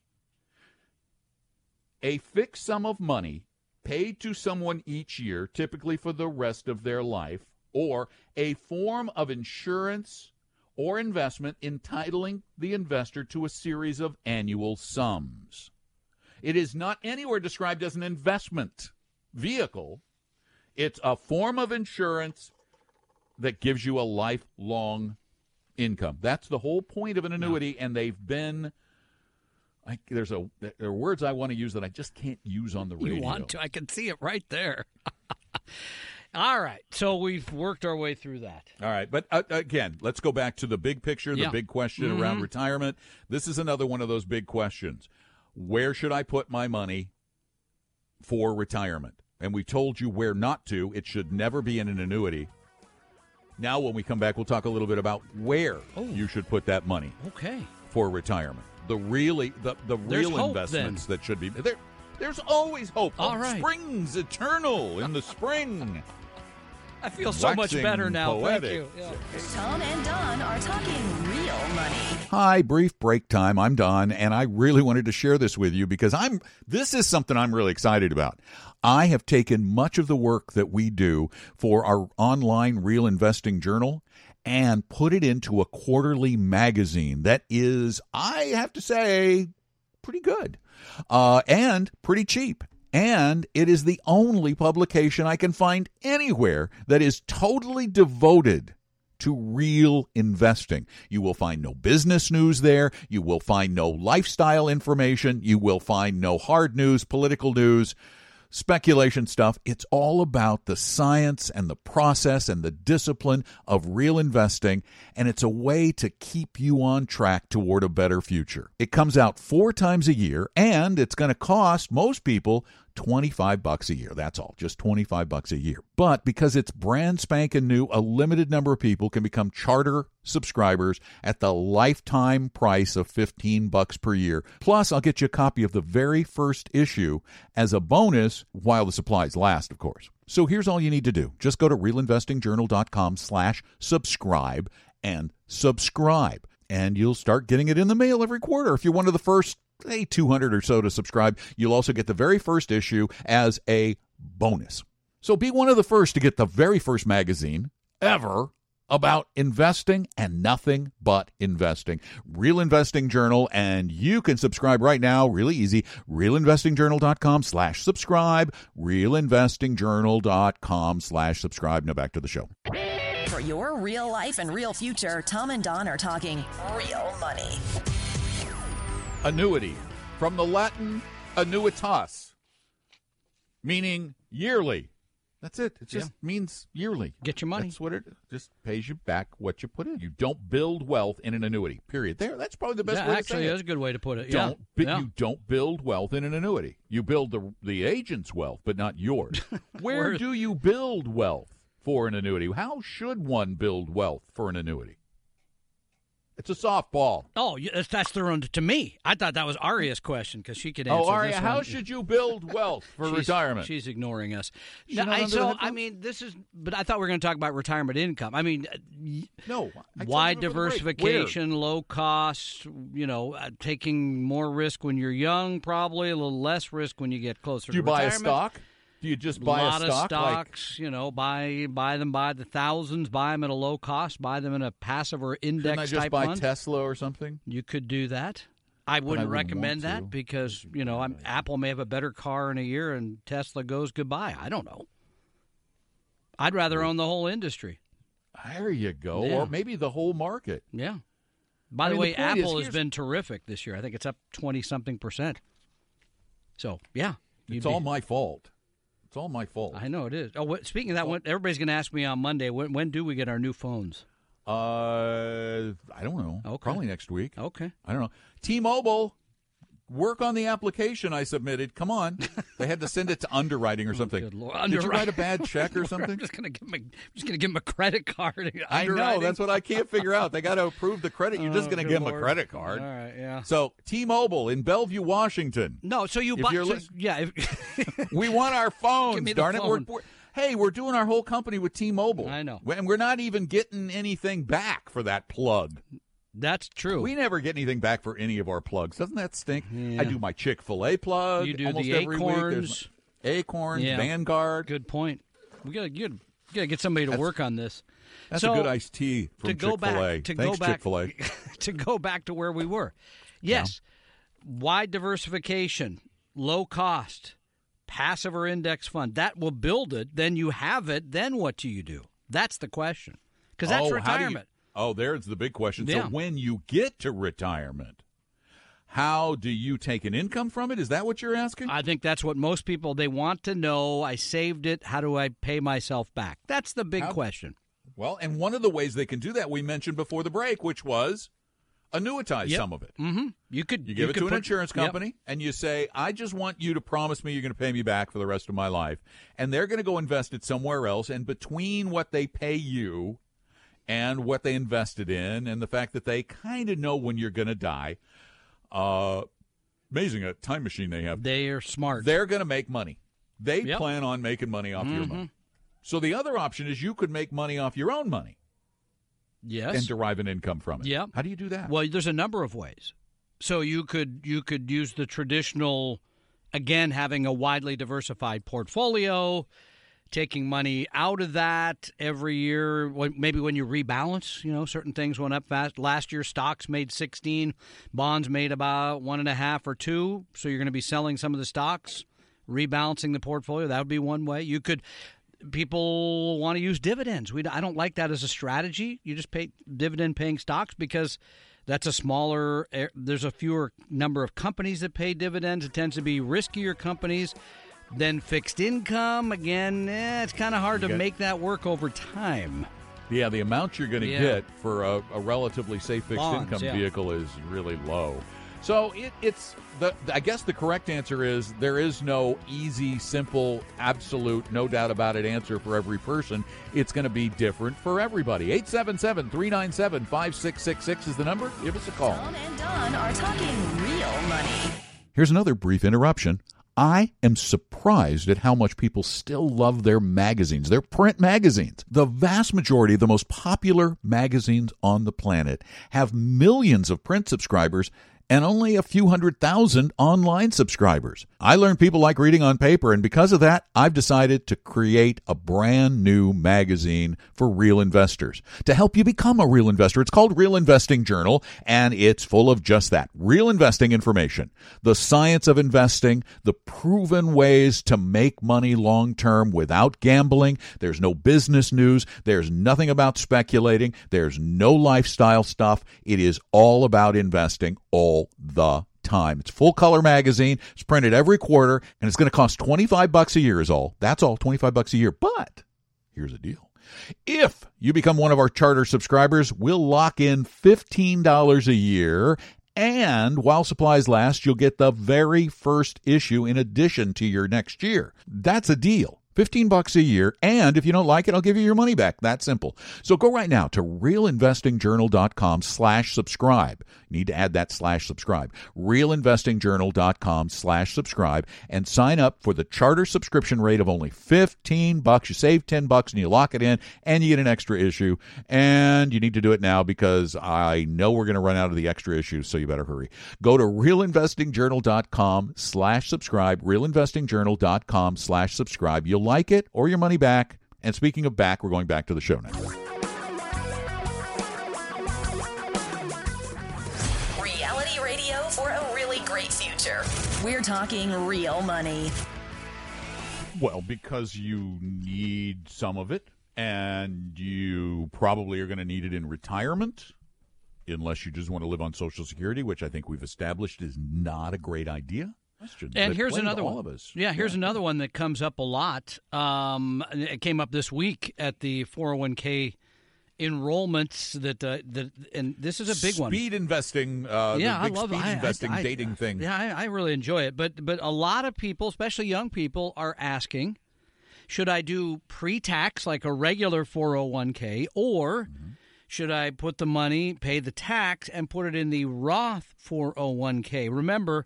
A fixed sum of money paid to someone each year, typically for the rest of their life, or a form of insurance or investment entitling the investor to a series of annual sums. It is not anywhere described as an investment vehicle. It's a form of insurance that gives you a lifelong income. That's the whole point of an annuity, and they've been. I, there's a there are words I want to use that I just can't use on the radio. You want to? I can see it right there. All right. So we've worked our way through that. All right, but uh, again, let's go back to the big picture, the Yeah. big question around retirement. This is another one of those big questions. Where should I put my money for retirement? And we told you where not to. It should never be in an annuity. Now, when we come back, we'll talk a little bit about where Oh. you should put that money Okay. for retirement. The really the the There's real hope, investments that should be there. There's always hope. All right. Spring's eternal in the spring. I feel so much better now. poetic. Thank you. Yeah. Tom and Don are talking real money. Hi, brief break time. I'm Don, and I really wanted to share this with you because I'm this is something I'm really excited about. I have taken much of the work that we do for our online real investing journal and put it into a quarterly magazine that is, I have to say, pretty good uh, and pretty cheap. And it is the only publication I can find anywhere that is totally devoted to real investing. You will find no business news there. You will find no lifestyle information. You will find no hard news, political news speculation stuff. It's all about the science and the process and the discipline of real investing, and it's a way to keep you on track toward a better future. It comes out four times a year, and it's going to cost most people 25 bucks a year. That's all, just 25 bucks a year. But because it's brand spanking new, a limited number of people can become charter subscribers at the lifetime price of 15 bucks per year. Plus, I'll get you a copy of the very first issue as a bonus while the supplies last, of course. So here's all you need to do. Just go to realinvestingjournal.com slash subscribe and subscribe. And you'll start getting it in the mail every quarter. If you're one of the first say 200 or so to subscribe. You'll also get the very first issue as a bonus. So be one of the first to get the very first magazine ever about investing and nothing but investing. Real Investing Journal, and you can subscribe right now, really easy. RealInvestingJournal.com slash subscribe. RealInvestingJournal.com slash subscribe. Now back to the show. For your real life and real future, Tom and Don are talking real money. Annuity, from the Latin annuitas, meaning yearly. That's it. It just Yeah. means yearly. Get your money. That's what it just pays you back what you put in. You don't build wealth in an annuity. Period. There. That's probably the best yeah, way actually, to say that's a good way to put it. Don't yeah. you don't build wealth in an annuity. You build the the agent's wealth, but not yours. Where- do you build wealth for an annuity? How should one build wealth for an annuity? It's a softball. Oh, that's, that's thrown to me. I thought that was Aria's question because she could answer. Oh, Aria, how should you build wealth for She's- retirement? She's ignoring us. She No, I, so I mean, this is. But I thought we were going to talk about retirement income. I mean, no. I wide you before the break. Where? diversification, low cost. You know, uh, taking more risk when you're young, probably a little less risk when you get closer. Do you buy a retirement. stock? Do you just buy lot a stock? of stocks, you know, buy buy them by the thousands, buy them at a low cost, buy them in a passive or index I just type buy fund. Tesla or something? You could do that. I wouldn't wouldn't recommend want to. that because you know I'm, Apple may have a better car in a year and Tesla goes goodbye. I don't know. I'd rather own the whole industry. There you go. Yeah. Or maybe the whole market. Yeah. By I the mean, way, the point is, Apple has been terrific this year. I think it's up twenty something percent. So yeah, It's be- all my fault. It's all my fault. I know it is. Oh, what, speaking of that, when, everybody's going to ask me on Monday when, when do we get our new phones? Uh, I don't know. Okay. Probably next week. Okay. I don't know. T-Mobile, work on the application I submitted. Come on. they had to send it to underwriting or oh, something. Oh, Lord. Did you write a bad check or I'm something? just going to give him. A, I'm just going to give him a credit card. I know. That's what I can't figure out. They got to approve the credit. You're just Oh, going to give them a credit card. All right. Yeah. So T-Mobile in Bellevue, Washington. No. So you buy. so- yeah. If, We want our phones. Give me the darn it. We're, phone. we're- hey, we're doing our whole company with T-Mobile. I know. And we're not even getting anything back for that plug. That's true. We never get anything back for any of our plugs. Doesn't that stink? Yeah. I do my Chick Fil A plug. You do almost the every week. There's Acorns. Acorns, Yeah. Vanguard. Good point. We got to get. Got to get somebody to That's- work on this. That's So, a good iced tea from to go Chick Fil A. back to Thanks, Chick Fil A. to go back to where we were. Yes, wide diversification, low cost, passive or index fund. That will build it. Then you have it. Then what do you do? That's the question. Because that's oh, how do you- retirement. Oh, there's the big question. Yeah. So when you get to retirement, how do you take an income from it? Is that what you're asking? I think that's what most people they want to know. I saved it. How do I pay myself back? That's the big How- question. well, and one of the ways they can do that we mentioned before the break, which was annuitize Yep. some of it. Mm-hmm. You could You give it could to an put- insurance Yep. company and you say, I just want you to promise me you're going to pay me back for the rest of my life. And they're going to go invest it somewhere else. And between what they pay you and what they invested in and the fact that they kind of know when you're going to die, uh, amazing a time machine they have. They are smart. They're going to make money. They Yep. plan on making money off your Mhm. money. So the other option is you could make money off your own money yes. and derive an income from it. Yeah. How do you do that? Well, there's a number of ways. So you could you could use the traditional, again having a widely diversified portfolio, taking money out of that every year. Maybe when you rebalance, you know, certain things went up fast. Last year, stocks made 16, bonds made about one and a half or two. So you're going to be selling some of the stocks rebalancing the portfolio. That would be one way. You could. People want to use dividends. We, I don't like that as a strategy. You just pay dividend paying stocks because that's a smaller. There's a fewer number of companies that pay dividends. It tends to be riskier companies than fixed income. Again, eh, it's kind of hard to got- make that work over time. Yeah, the amount you're going to Yeah. get for a, a relatively safe fixed Bonds, income yeah. vehicle is really low. So it, it's the. I guess the correct answer is there is no easy, simple, absolute, no doubt about it answer for every person. It's going to be different for everybody. 877 397 5666 is the number. Give us a call. Tom and Don are talking real money. Here's another brief interruption. I am surprised at how much people still love their magazines, their print magazines. The vast majority of the most popular magazines on the planet have millions of print subscribers and only a few hundred thousand online subscribers. I learned people like reading on paper, and because of that, I've decided to create a brand new magazine for real investors to help you become a real investor. It's called Real Investing Journal, and it's full of just that real investing information, the science of investing, the proven ways to make money long term without gambling. There's no business news, there's nothing about speculating, there's no lifestyle stuff. It is all about investing all the time. It's full color magazine. It's printed every quarter and it's going to cost 25 bucks a year is all. That's all, 25 bucks a year. But here's the deal. If you become one of our charter subscribers, we'll lock in $15 a year and while supplies last, you'll get the very first issue in addition to your next year. That's a deal. 15 bucks a year and if you don't like it i'll give you your money back. That simple. So go right now to realinvestingjournal.com slash subscribe. You need to add that slash subscribe. realinvestingjournal.com slash subscribe and sign up for the charter subscription rate of only 15 bucks. You save 10 bucks and you lock it in and you get an extra issue. And you need to do it now because i know we're going to run out of the extra issues so you better hurry. Go to realinvestingjournal.com slash subscribe realinvestingjournal.com slash subscribe. You'll like it or your money back and speaking of back we're going back to the show now Reality radio for a really great future. We're talking real money. Well, because you need some of it, and you probably are going to need it in retirement, unless you just want to live on Social Security, which I think we've established is not a great idea. And here's another one. of us. Yeah, here's another one that comes up a lot. Um, it came up this week at the 401k enrollments that uh, that and this is a big one. Speed investing. Uh, yeah, I love speed I- I- investing I- dating thing. Yeah, I, I really enjoy it. But but a lot of people, especially young people, are asking, should I do pre-tax like a regular 401k, or Mm-hmm. should I put the money, pay the tax, and put it in the Roth 401k? Remember,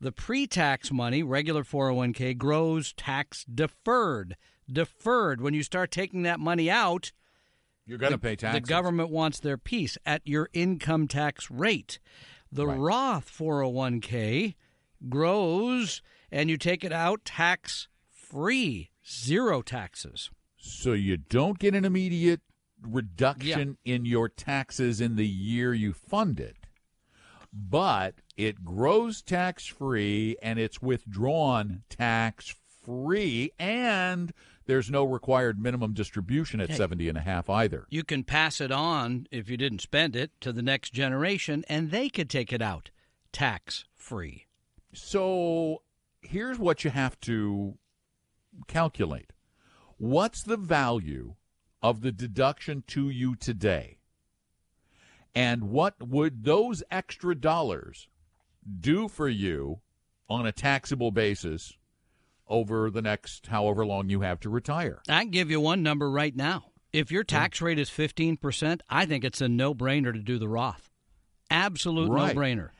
the pre-tax money, regular 401k, grows tax deferred. Deferred. When you start taking that money out, You're going to pay tax. The government wants their piece at your income tax rate. The Roth 401k grows and you take it out tax free, zero taxes. So you don't get an immediate reduction in your taxes in the year you fund it, but it grows tax free and it's withdrawn tax free and there's no required minimum distribution at Okay. 70 and a half either. You can pass it on if you didn't spend it to the next generation and they could take it out tax free. So here's what you have to calculate. What's the value of the deduction to you today? And what would those extra dollars do for you on a taxable basis over the next however long you have to retire? I can give you one number right now. If your tax mm. rate is 15%, I think it's a no brainer to do the Roth. Absolute Right. no brainer.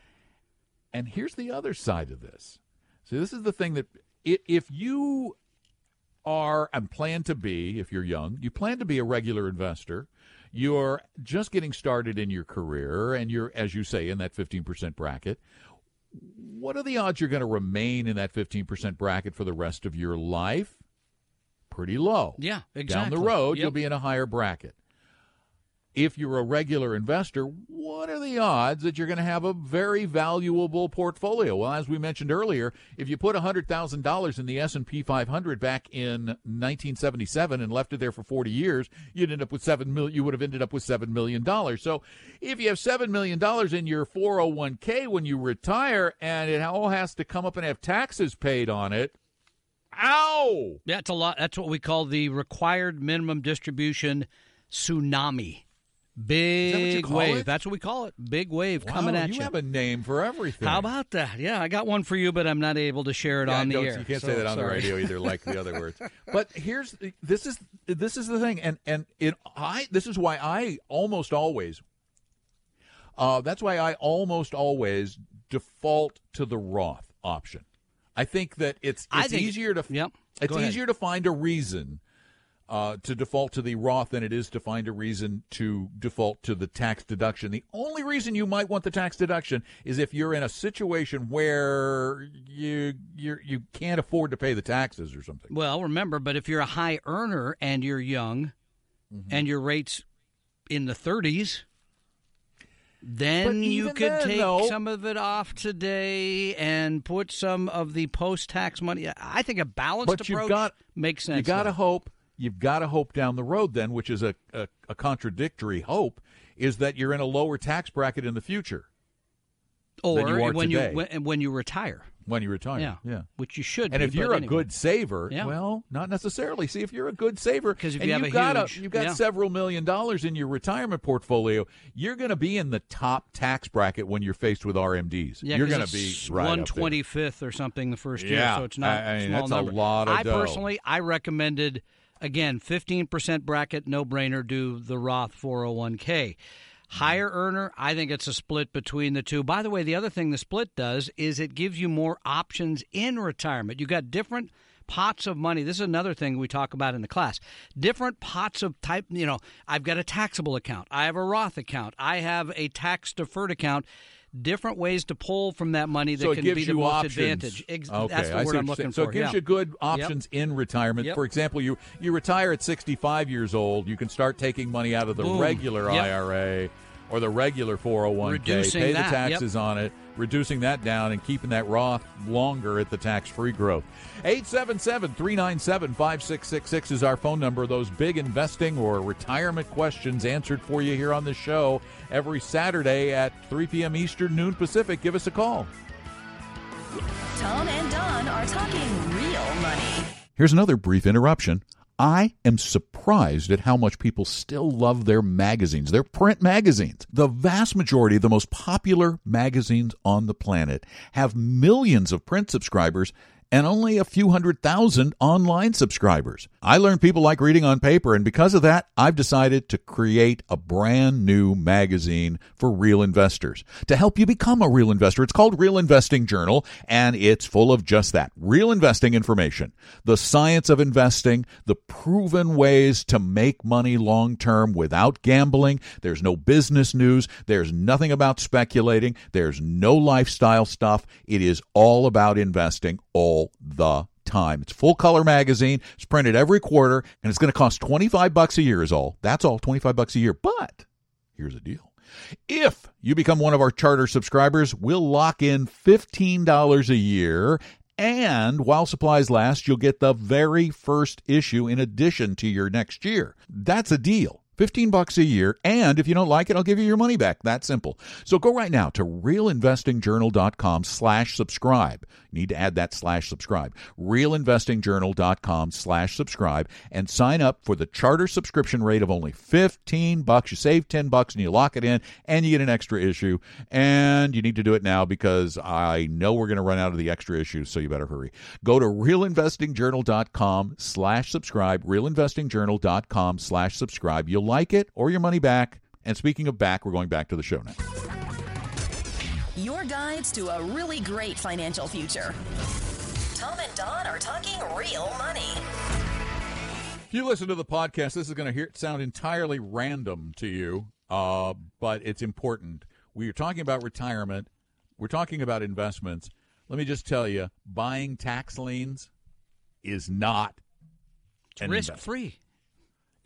And here's the other side of this. See, this is the thing that if you are and plan to be, if you're young, you plan to be a regular investor, you're just getting started in your career, and you're, as you say, in that 15% bracket. What are the odds you're going to remain in that 15% bracket for the rest of your life? Pretty low. Yeah, exactly. Down the road, Yep. you'll be in a higher bracket. If you're a regular investor, what are the odds that you're going to have a very valuable portfolio? Well, as we mentioned earlier, if you put $100,000 in the S&P 500 back in 1977 and left it there for 40 years, you'd end up with 7 million you would have ended up with 7 million dollars. So, if you have 7 million dollars in your 401k when you retire and it all has to come up and have taxes paid on it, ow. That's a lot that's what we call the required minimum distribution tsunami. Big call wave. it? That's what we call it. Big wave Wow, coming at you you. have a name for everything. How about that? Yeah, I got one for you, but I'm not able to share it Yeah, on the air. You can't so say that on sorry. the radio either, like the other words. But here's this is this is the thing, and and it I this is why I almost always. Uh, that's why I almost always default to the Roth option. I think that it's it's think- easier to Yep. it's easier to find a reason uh, to default to the Roth than it is to find a reason to default to the tax deduction. The only reason you might want the tax deduction is if you're in a situation where you you you can't afford to pay the taxes or something. Well, remember, but if you're a high earner and you're young Mm-hmm. and your rates in the 30s, then you could then, take though- some of it off today and put some of the post-tax money. I think a balanced But you've approach got- makes sense. You got to hope. You've got to hope down the road then, which is a, a a contradictory hope, is that you're in a lower tax bracket in the future or you when today. you when, when you retire. when you retire. Yeah, yeah. which you should. And be, if you're a anyway. good saver, Yeah. well, not necessarily. See, if you're a good saver, 'Cause if and you have you've a got huge- you've got yeah. several million dollars in your retirement portfolio, you're going to be in the top tax bracket when you're faced with RMDs. Yeah, you're going to be it's right up one twenty fifth or something the first year, Yeah, so it's not I- I mean, a small that's a number. lot of I dough. personally, I recommended again fifteen percent bracket, no brainer. Do the Roth four hundred one k. Higher earner, I think it's a split between the two. By the way, the other thing the split does is it gives you more options in retirement. You got different pots of money. This is another thing we talk about in the class. Different pots of type, you know, I've got a taxable account. I have a Roth account. I have a tax deferred account. Different ways to pull from that money that so can be the you most options. advantage. Ex- okay, that's the I word I'm looking. So for. it gives yeah. you good options in retirement. Yep. For example, you you retire at 65 years old, you can start taking money out of the Boom. regular Yep. IRA or the regular 401k, Reducing pay that, the yep. taxes on it, reducing that down and keeping that Roth longer at the tax-free growth. 877-397-5666 is our phone number. Those big investing or retirement questions answered for you here on the show every Saturday at 3 p.m. Eastern, noon Pacific. Give us a call. Tom and Don are talking real money. Here's another brief interruption. I am surprised at how much people still love their magazines, their print magazines. The vast majority of the most popular magazines on the planet have millions of print subscribers and only a few hundred thousand online subscribers. I learned people like reading on paper, and because of that, I've decided to create a brand new magazine for real investors to help you become a real investor. It's called Real Investing Journal, and it's full of just that real investing information, the science of investing, the proven ways to make money long term without gambling. There's no business news, there's nothing about speculating, there's no lifestyle stuff. It is all about investing all the time. It's full color magazine. It's printed every quarter and it's going to cost 25 bucks a year is all. That's all 25 bucks a year. But here's the deal. If you become one of our charter subscribers, we'll lock in $15 a year and while supplies last, you'll get the very first issue in addition to your next year. That's a deal. 15 bucks a year and if you don't like it i'll give you your money back. That simple. So go right now to realinvestingjournal.com slash subscribe. Need to add that slash subscribe. realinvestingjournal.com slash subscribe and sign up for the charter subscription rate of only 15 bucks. You save 10 bucks and you lock it in and you get an extra issue. And you need to do it now because i know we're going to run out of the extra issues so you better hurry. Go to realinvestingjournal.com slash subscribe realinvestingjournal.com slash subscribe. You'll like it or your money back and speaking of back we're going back to the show now Your guides to a really great financial future. Tom and Don are talking real money. If you listen to the podcast, this is going to hear sound entirely random to you, uh, but it's important. We are talking about retirement. We're talking about investments. Let me just tell you, buying tax liens is not It's risk investment. free.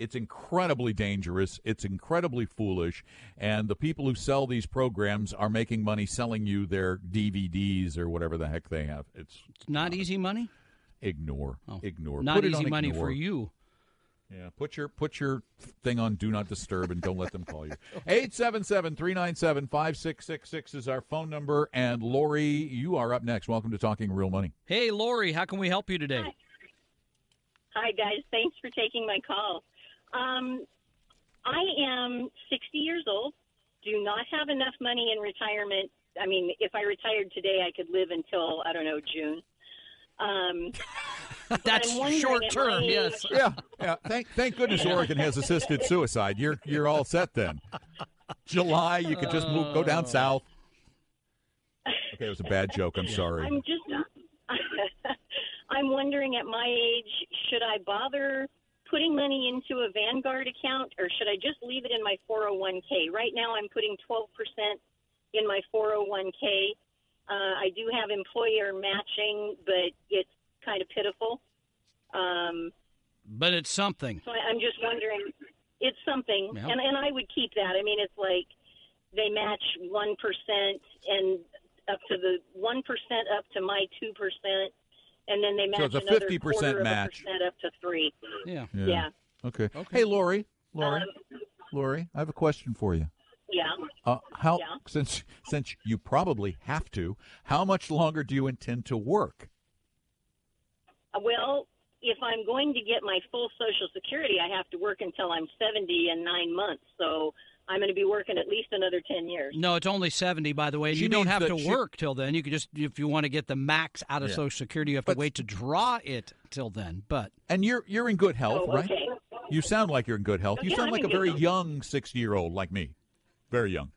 It's incredibly dangerous. It's incredibly foolish. And the people who sell these programs are making money selling you their DVDs or whatever the heck they have. It's, It's not easy money. ignore. Oh. Ignore. Not Put easy money ignore. for you. Yeah, put your put your thing on do not disturb and don't let them call you. 877-397-5666 is our phone number and Lori, you are up next. Welcome to Talking Real Money. Hey, Lori, how can we help you today? Hi, guys. Thanks for taking my call. Um, I am 60 years old, do not have enough money in retirement. I mean, if I retired today, I could live until, I don't know, June. Um, That's short term, my yes. Yeah, yeah. Thank thank goodness Oregon has assisted suicide. You're you're all set then. July, you could just move go down south. Okay, it was a bad joke. I'm sorry. I'm just, I'm wondering at my age, should I bother putting money into a Vanguard account or should I just leave it in my 401k? Right now, I'm putting 12% in my 401k. Uh, I do have employer matching, but it's kind of pitiful. Um, But it's something. so I, I'm just wondering, it's something, Yeah. and and I would keep that. I mean, it's like they match one percent and up to the one percent up to my two percent, and then they match So it's a 50% quarter of a match. percent up to three. Yeah. Yeah. Okay. okay. Hey, Lori. Lori. Um, Lori, I have a question for you. Yeah. Uh, how Yeah. since since you probably have to, how much longer do you intend to work? Uh, Well, if I'm going to get my full Social Security, I have to work until I'm 70 and nine months. So I'm going to be working at least another 10 years. No, it's only 70, by the way. She you don't have that to she- work till then. You could just, if you want to get the max out of Yeah. Social Security, you have But- to wait to draw it till then. But And you're you're in good health, Oh, right? okay. You sound like you're in good health. You Yeah, sound I'm like a very health. young 60-year-old like me. Very young.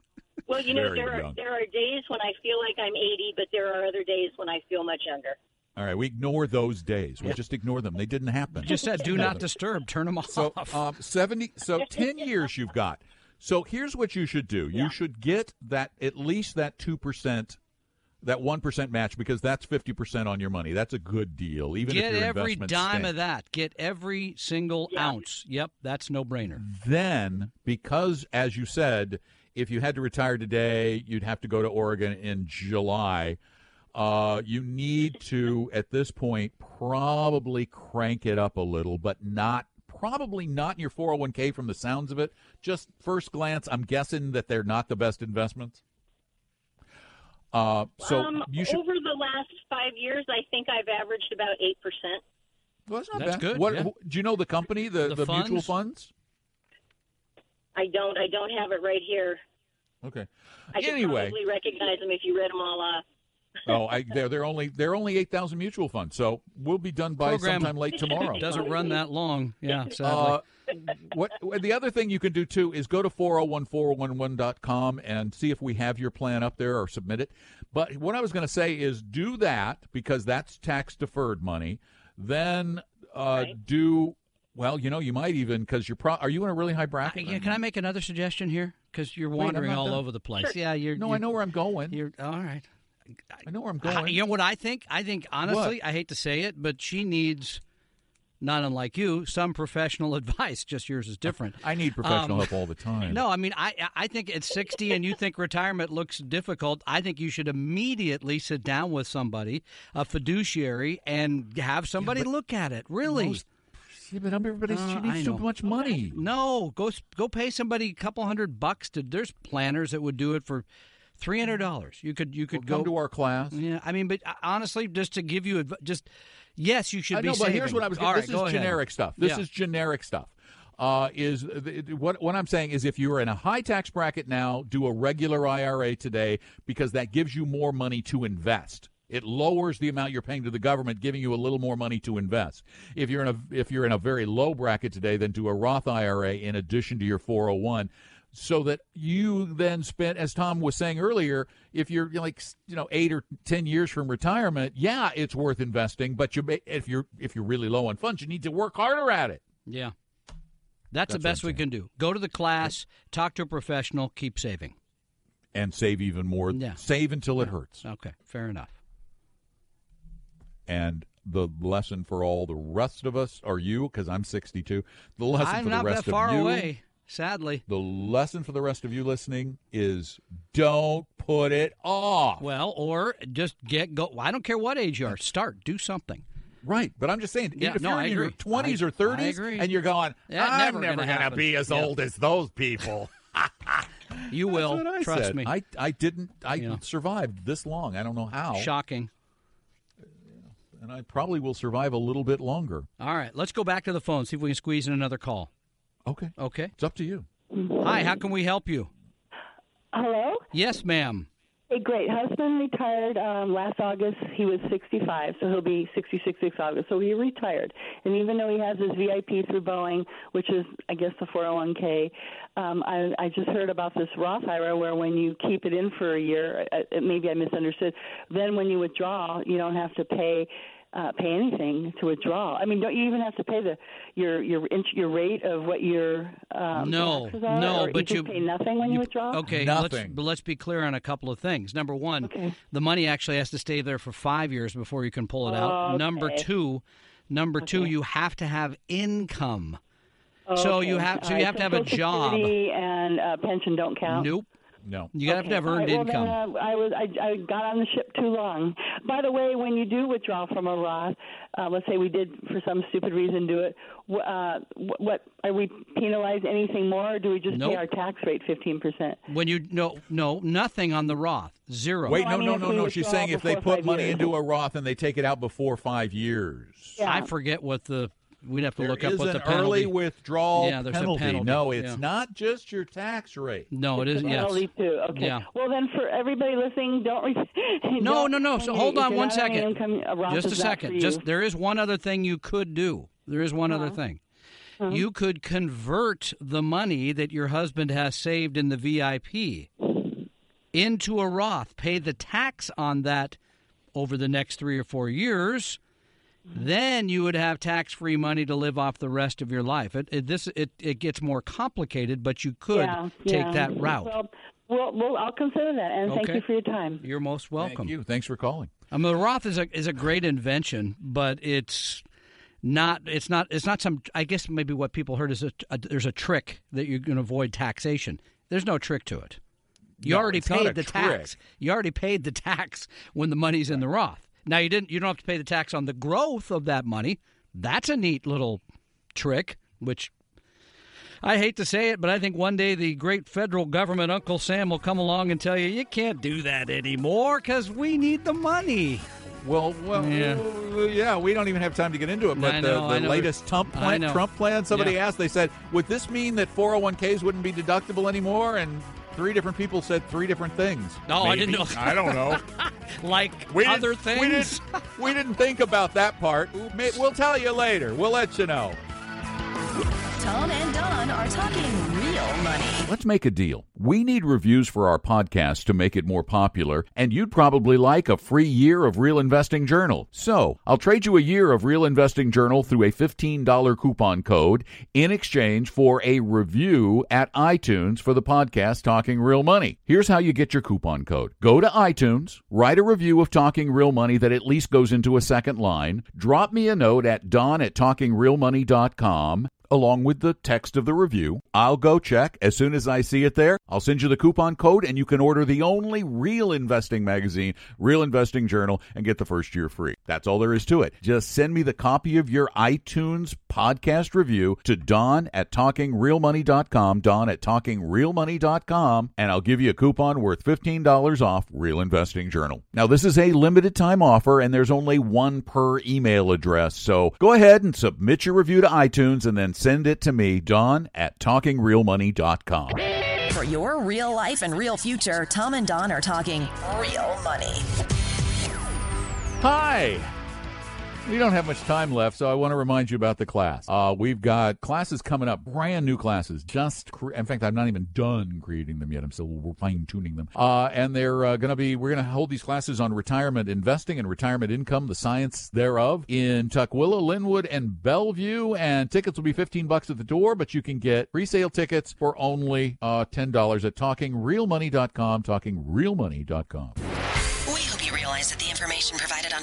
Well, you know, Very there are young. there are days when I feel like I'm 80, but there are other days when I feel much younger. All right, we ignore those days. We just ignore them. They didn't happen. You just said, do not them. disturb. Turn them off. So um, seventy, so ten years you've got. So here's what you should do. You should get that at least that two percent, that one percent match because that's fifty percent on your money. That's a good deal. Even Get if your every dime stink. of that. Get every single ounce. Yep, that's no brainer. Then, because as you said, if you had to retire today, you'd have to go to Oregon in July. Uh, you need to, at this point, probably crank it up a little, but not probably not in your 401k from the sounds of it. Just first glance, I'm guessing that they're not the best investments. Uh, so um, you should. over the last five years, I think I've averaged about eight percent. Well, that's not That's bad. good, What, yeah. who- do you know the company, the, The the, mutual funds? funds? I don't. I don't have it right here. Okay. I could probably recognize them if you read them all off. Oh, I, they're they're only they're only eight thousand mutual funds, so we'll be done by Program sometime late tomorrow. It doesn't run that long. Yeah. Uh, what the other thing you can do too is go to 401-411.com and see if we have your plan up there or submit it. But what I was going to say is do that because that's tax deferred money. Then uh, do well. You know, you might even because you're pro- are you in a really high I- bracket? yeah, can I make another suggestion here? Because you're wandering not all done. over the place. Yeah, you're. no, you're, I know where I'm going. You're all right. I know where I'm I- going. you know what I think? I think honestly, I hate to say it, but she needs, not unlike you, some professional advice. Just yours is different. I need professional Um, help all the time. No, I mean, I I think at 60 and you think retirement looks difficult, I think you should immediately sit down with somebody, a fiduciary, and have somebody look at it. Really. Most- Yeah, but everybody Uh, she needs too much money. No, go go pay somebody a couple hundred bucks to. There's planners that would do it for three hundred dollars. You could you could Come go to our class. Yeah, I mean, but uh, honestly, just to give you adv- just yes, you should I be. know, but here's what I was. All This right, is ahead. generic stuff. This Yeah. is generic stuff. Uh, is what what I'm saying is if you are in a high tax bracket now, do a regular IRA today because that gives you more money to invest. It lowers the amount you're paying to the government, giving you a little more money to invest. If you're in a if you're in a very low bracket today, then do a Roth IRA in addition to your 401 so that you then spent, as Tom was saying earlier, if you're like you know 8 or 10 years from retirement, yeah, it's worth investing, but you may, if you're if you're really low on funds, you need to work harder at it. Yeah, that's, That's the best we can do. Go to the class, talk to a professional, keep saving. and save even more. Yeah. Save until it hurts. Okay, fair enough. And the lesson for all the rest of us, are you, because I'm 62. The lesson I'm for the not rest that far of you, away, sadly. the lesson for the rest of you listening is don't put it off. Well, or just get go. I don't care what age you are. Start. Do something. Right, but I'm just saying, Yeah, if no, you're I in your agree. 20s I- or 30s and you're going, I'm never never gonna going to happen." be as Yeah. old as those people. You will. That's what I Trust said. me. I, I didn't, I Yeah. survived this long. I don't know how. Shocking. And I probably will survive a little bit longer. All right, let's go back to the phone. See if we can squeeze in another call. Okay. Okay. It's up to you. Hi. How can we help you? Hello? Yes, ma'am. A great. Husband retired um, last August. He was 65, so he'll be 66 this August. So he retired. And even though he has his VIP through Boeing, which is, I guess, the 401k, um, I, I just heard about this Roth IRA where when you keep it in for a year, uh, uh, maybe I misunderstood, then when you withdraw, you don't have to pay. Uh, pay anything to withdraw. I mean, don't you even have to pay the your your int- your rate of what your um, No, taxes are, no, or but you you pay nothing when you, withdraw. Okay, let's, but let's be clear on a couple of things. Number one, the money actually has to stay there for five years before you can pull it out. Okay. Number two, number two, you have to have income. So you have so All you right, have to have a Social job. Security and uh, pension don't count. Nope. No. You gotta have to have earned right, well, income. Then, uh, I was I, I got on the ship too long. By the way, when you do withdraw from a Roth, uh, let's say we did for some stupid reason do it. Uh, wh- what are we penalized anything more, or do we just Nope. pay our tax rate fifteen percent? When you no no nothing on the Roth zero. Wait, No, no, I mean, no, no, no. She's saying if they put money years. into a Roth and they take it out before five years. I forget what the we'd have to There look up what an the penalty. early withdrawal Yeah, there's a penalty. penalty, No, it's yeah. not just your tax rate. No, it is The yes. penalty too. Okay. Yeah. Well, then for everybody listening, don't. Re- No, don't- no, no. So hold on you're one not earning second. Income, a Just a second. Just there is one other thing you could do. There is one other Uh-huh. thing. Uh-huh. You could convert the money that your husband has saved in the VIP into a Roth. Pay the tax on that over the next three or four years. Then you would have tax-free money to live off the rest of your life. It, it this it, it gets more complicated, but you could yeah, take yeah. that route. Well, well, well, I'll consider that, and thank you for your time. You're most welcome. Thank you. Thanks for calling. I mean, the Roth is a is a great invention, but it's not. It's not. It's not some. I guess maybe what people heard is a, a there's a trick that you can avoid taxation. There's no trick to it. You No, already paid the trick. tax. You already paid the tax when the money's in the Roth. Now you didn't. You don't have to pay the tax on the growth of that money. That's a neat little trick, which I hate to say it, but I think one day the great federal government, Uncle Sam, will come along and tell you you can't do that anymore because we need the money. Well, well, Yeah. yeah. yeah, we don't even have time to get into it. But know, the, the latest Trump plan. Trump plan, somebody Yeah. asked, they said, would this mean that 401ks wouldn't be deductible anymore? And three different people said three different things. Oh, I didn't know. I don't know. like We didn't- other We things. didn't, we didn't think about that part. May- We'll tell you later. We'll let you know. Tom and Don are talking real money. Let's make a deal. We need reviews for our podcast to make it more popular, and you'd probably like a free year of Real Investing Journal. So, I'll trade you a year of Real Investing Journal through a $15 coupon code in exchange for a review at iTunes for the podcast Talking Real Money. Here's how you get your coupon code. Go to iTunes, write a review of Talking Real Money that at least goes into a second line, drop me a note at don at talkingrealmoney.com along with the text of the review. I'll go check. As soon as I see it there, I'll send you the coupon code and you can order the only real investing magazine, Real Investing Journal, and get the first year free. That's all there is to it. Just send me the copy of your iTunes podcast review to Don at talkingrealmoney.com, Don at talkingrealmoney.com, and I'll give you a coupon worth $15 off Real Investing Journal. Now, this is a limited time offer and there's only one per email address. So go ahead and submit your review to iTunes and then send it to me, Don at talkingrealmoney.com. For your real life and real future, Tom and Don are talking real money. Hi. We don't have much time left, so I want to remind you about the class. Uh, we've got classes coming up, brand new classes. Just, cre- in fact, I'm not even done creating them yet. I'm still fine tuning them. Uh, and they're uh, going to be, we're going to hold these classes on retirement investing and retirement income, the science thereof, in Tukwila, Lynnwood, and Bellevue. And tickets will be 15 bucks at the door, but you can get resale tickets for only uh, $10 at talkingrealmoney.com, talkingrealmoney.com. We hope you realize that the information provided on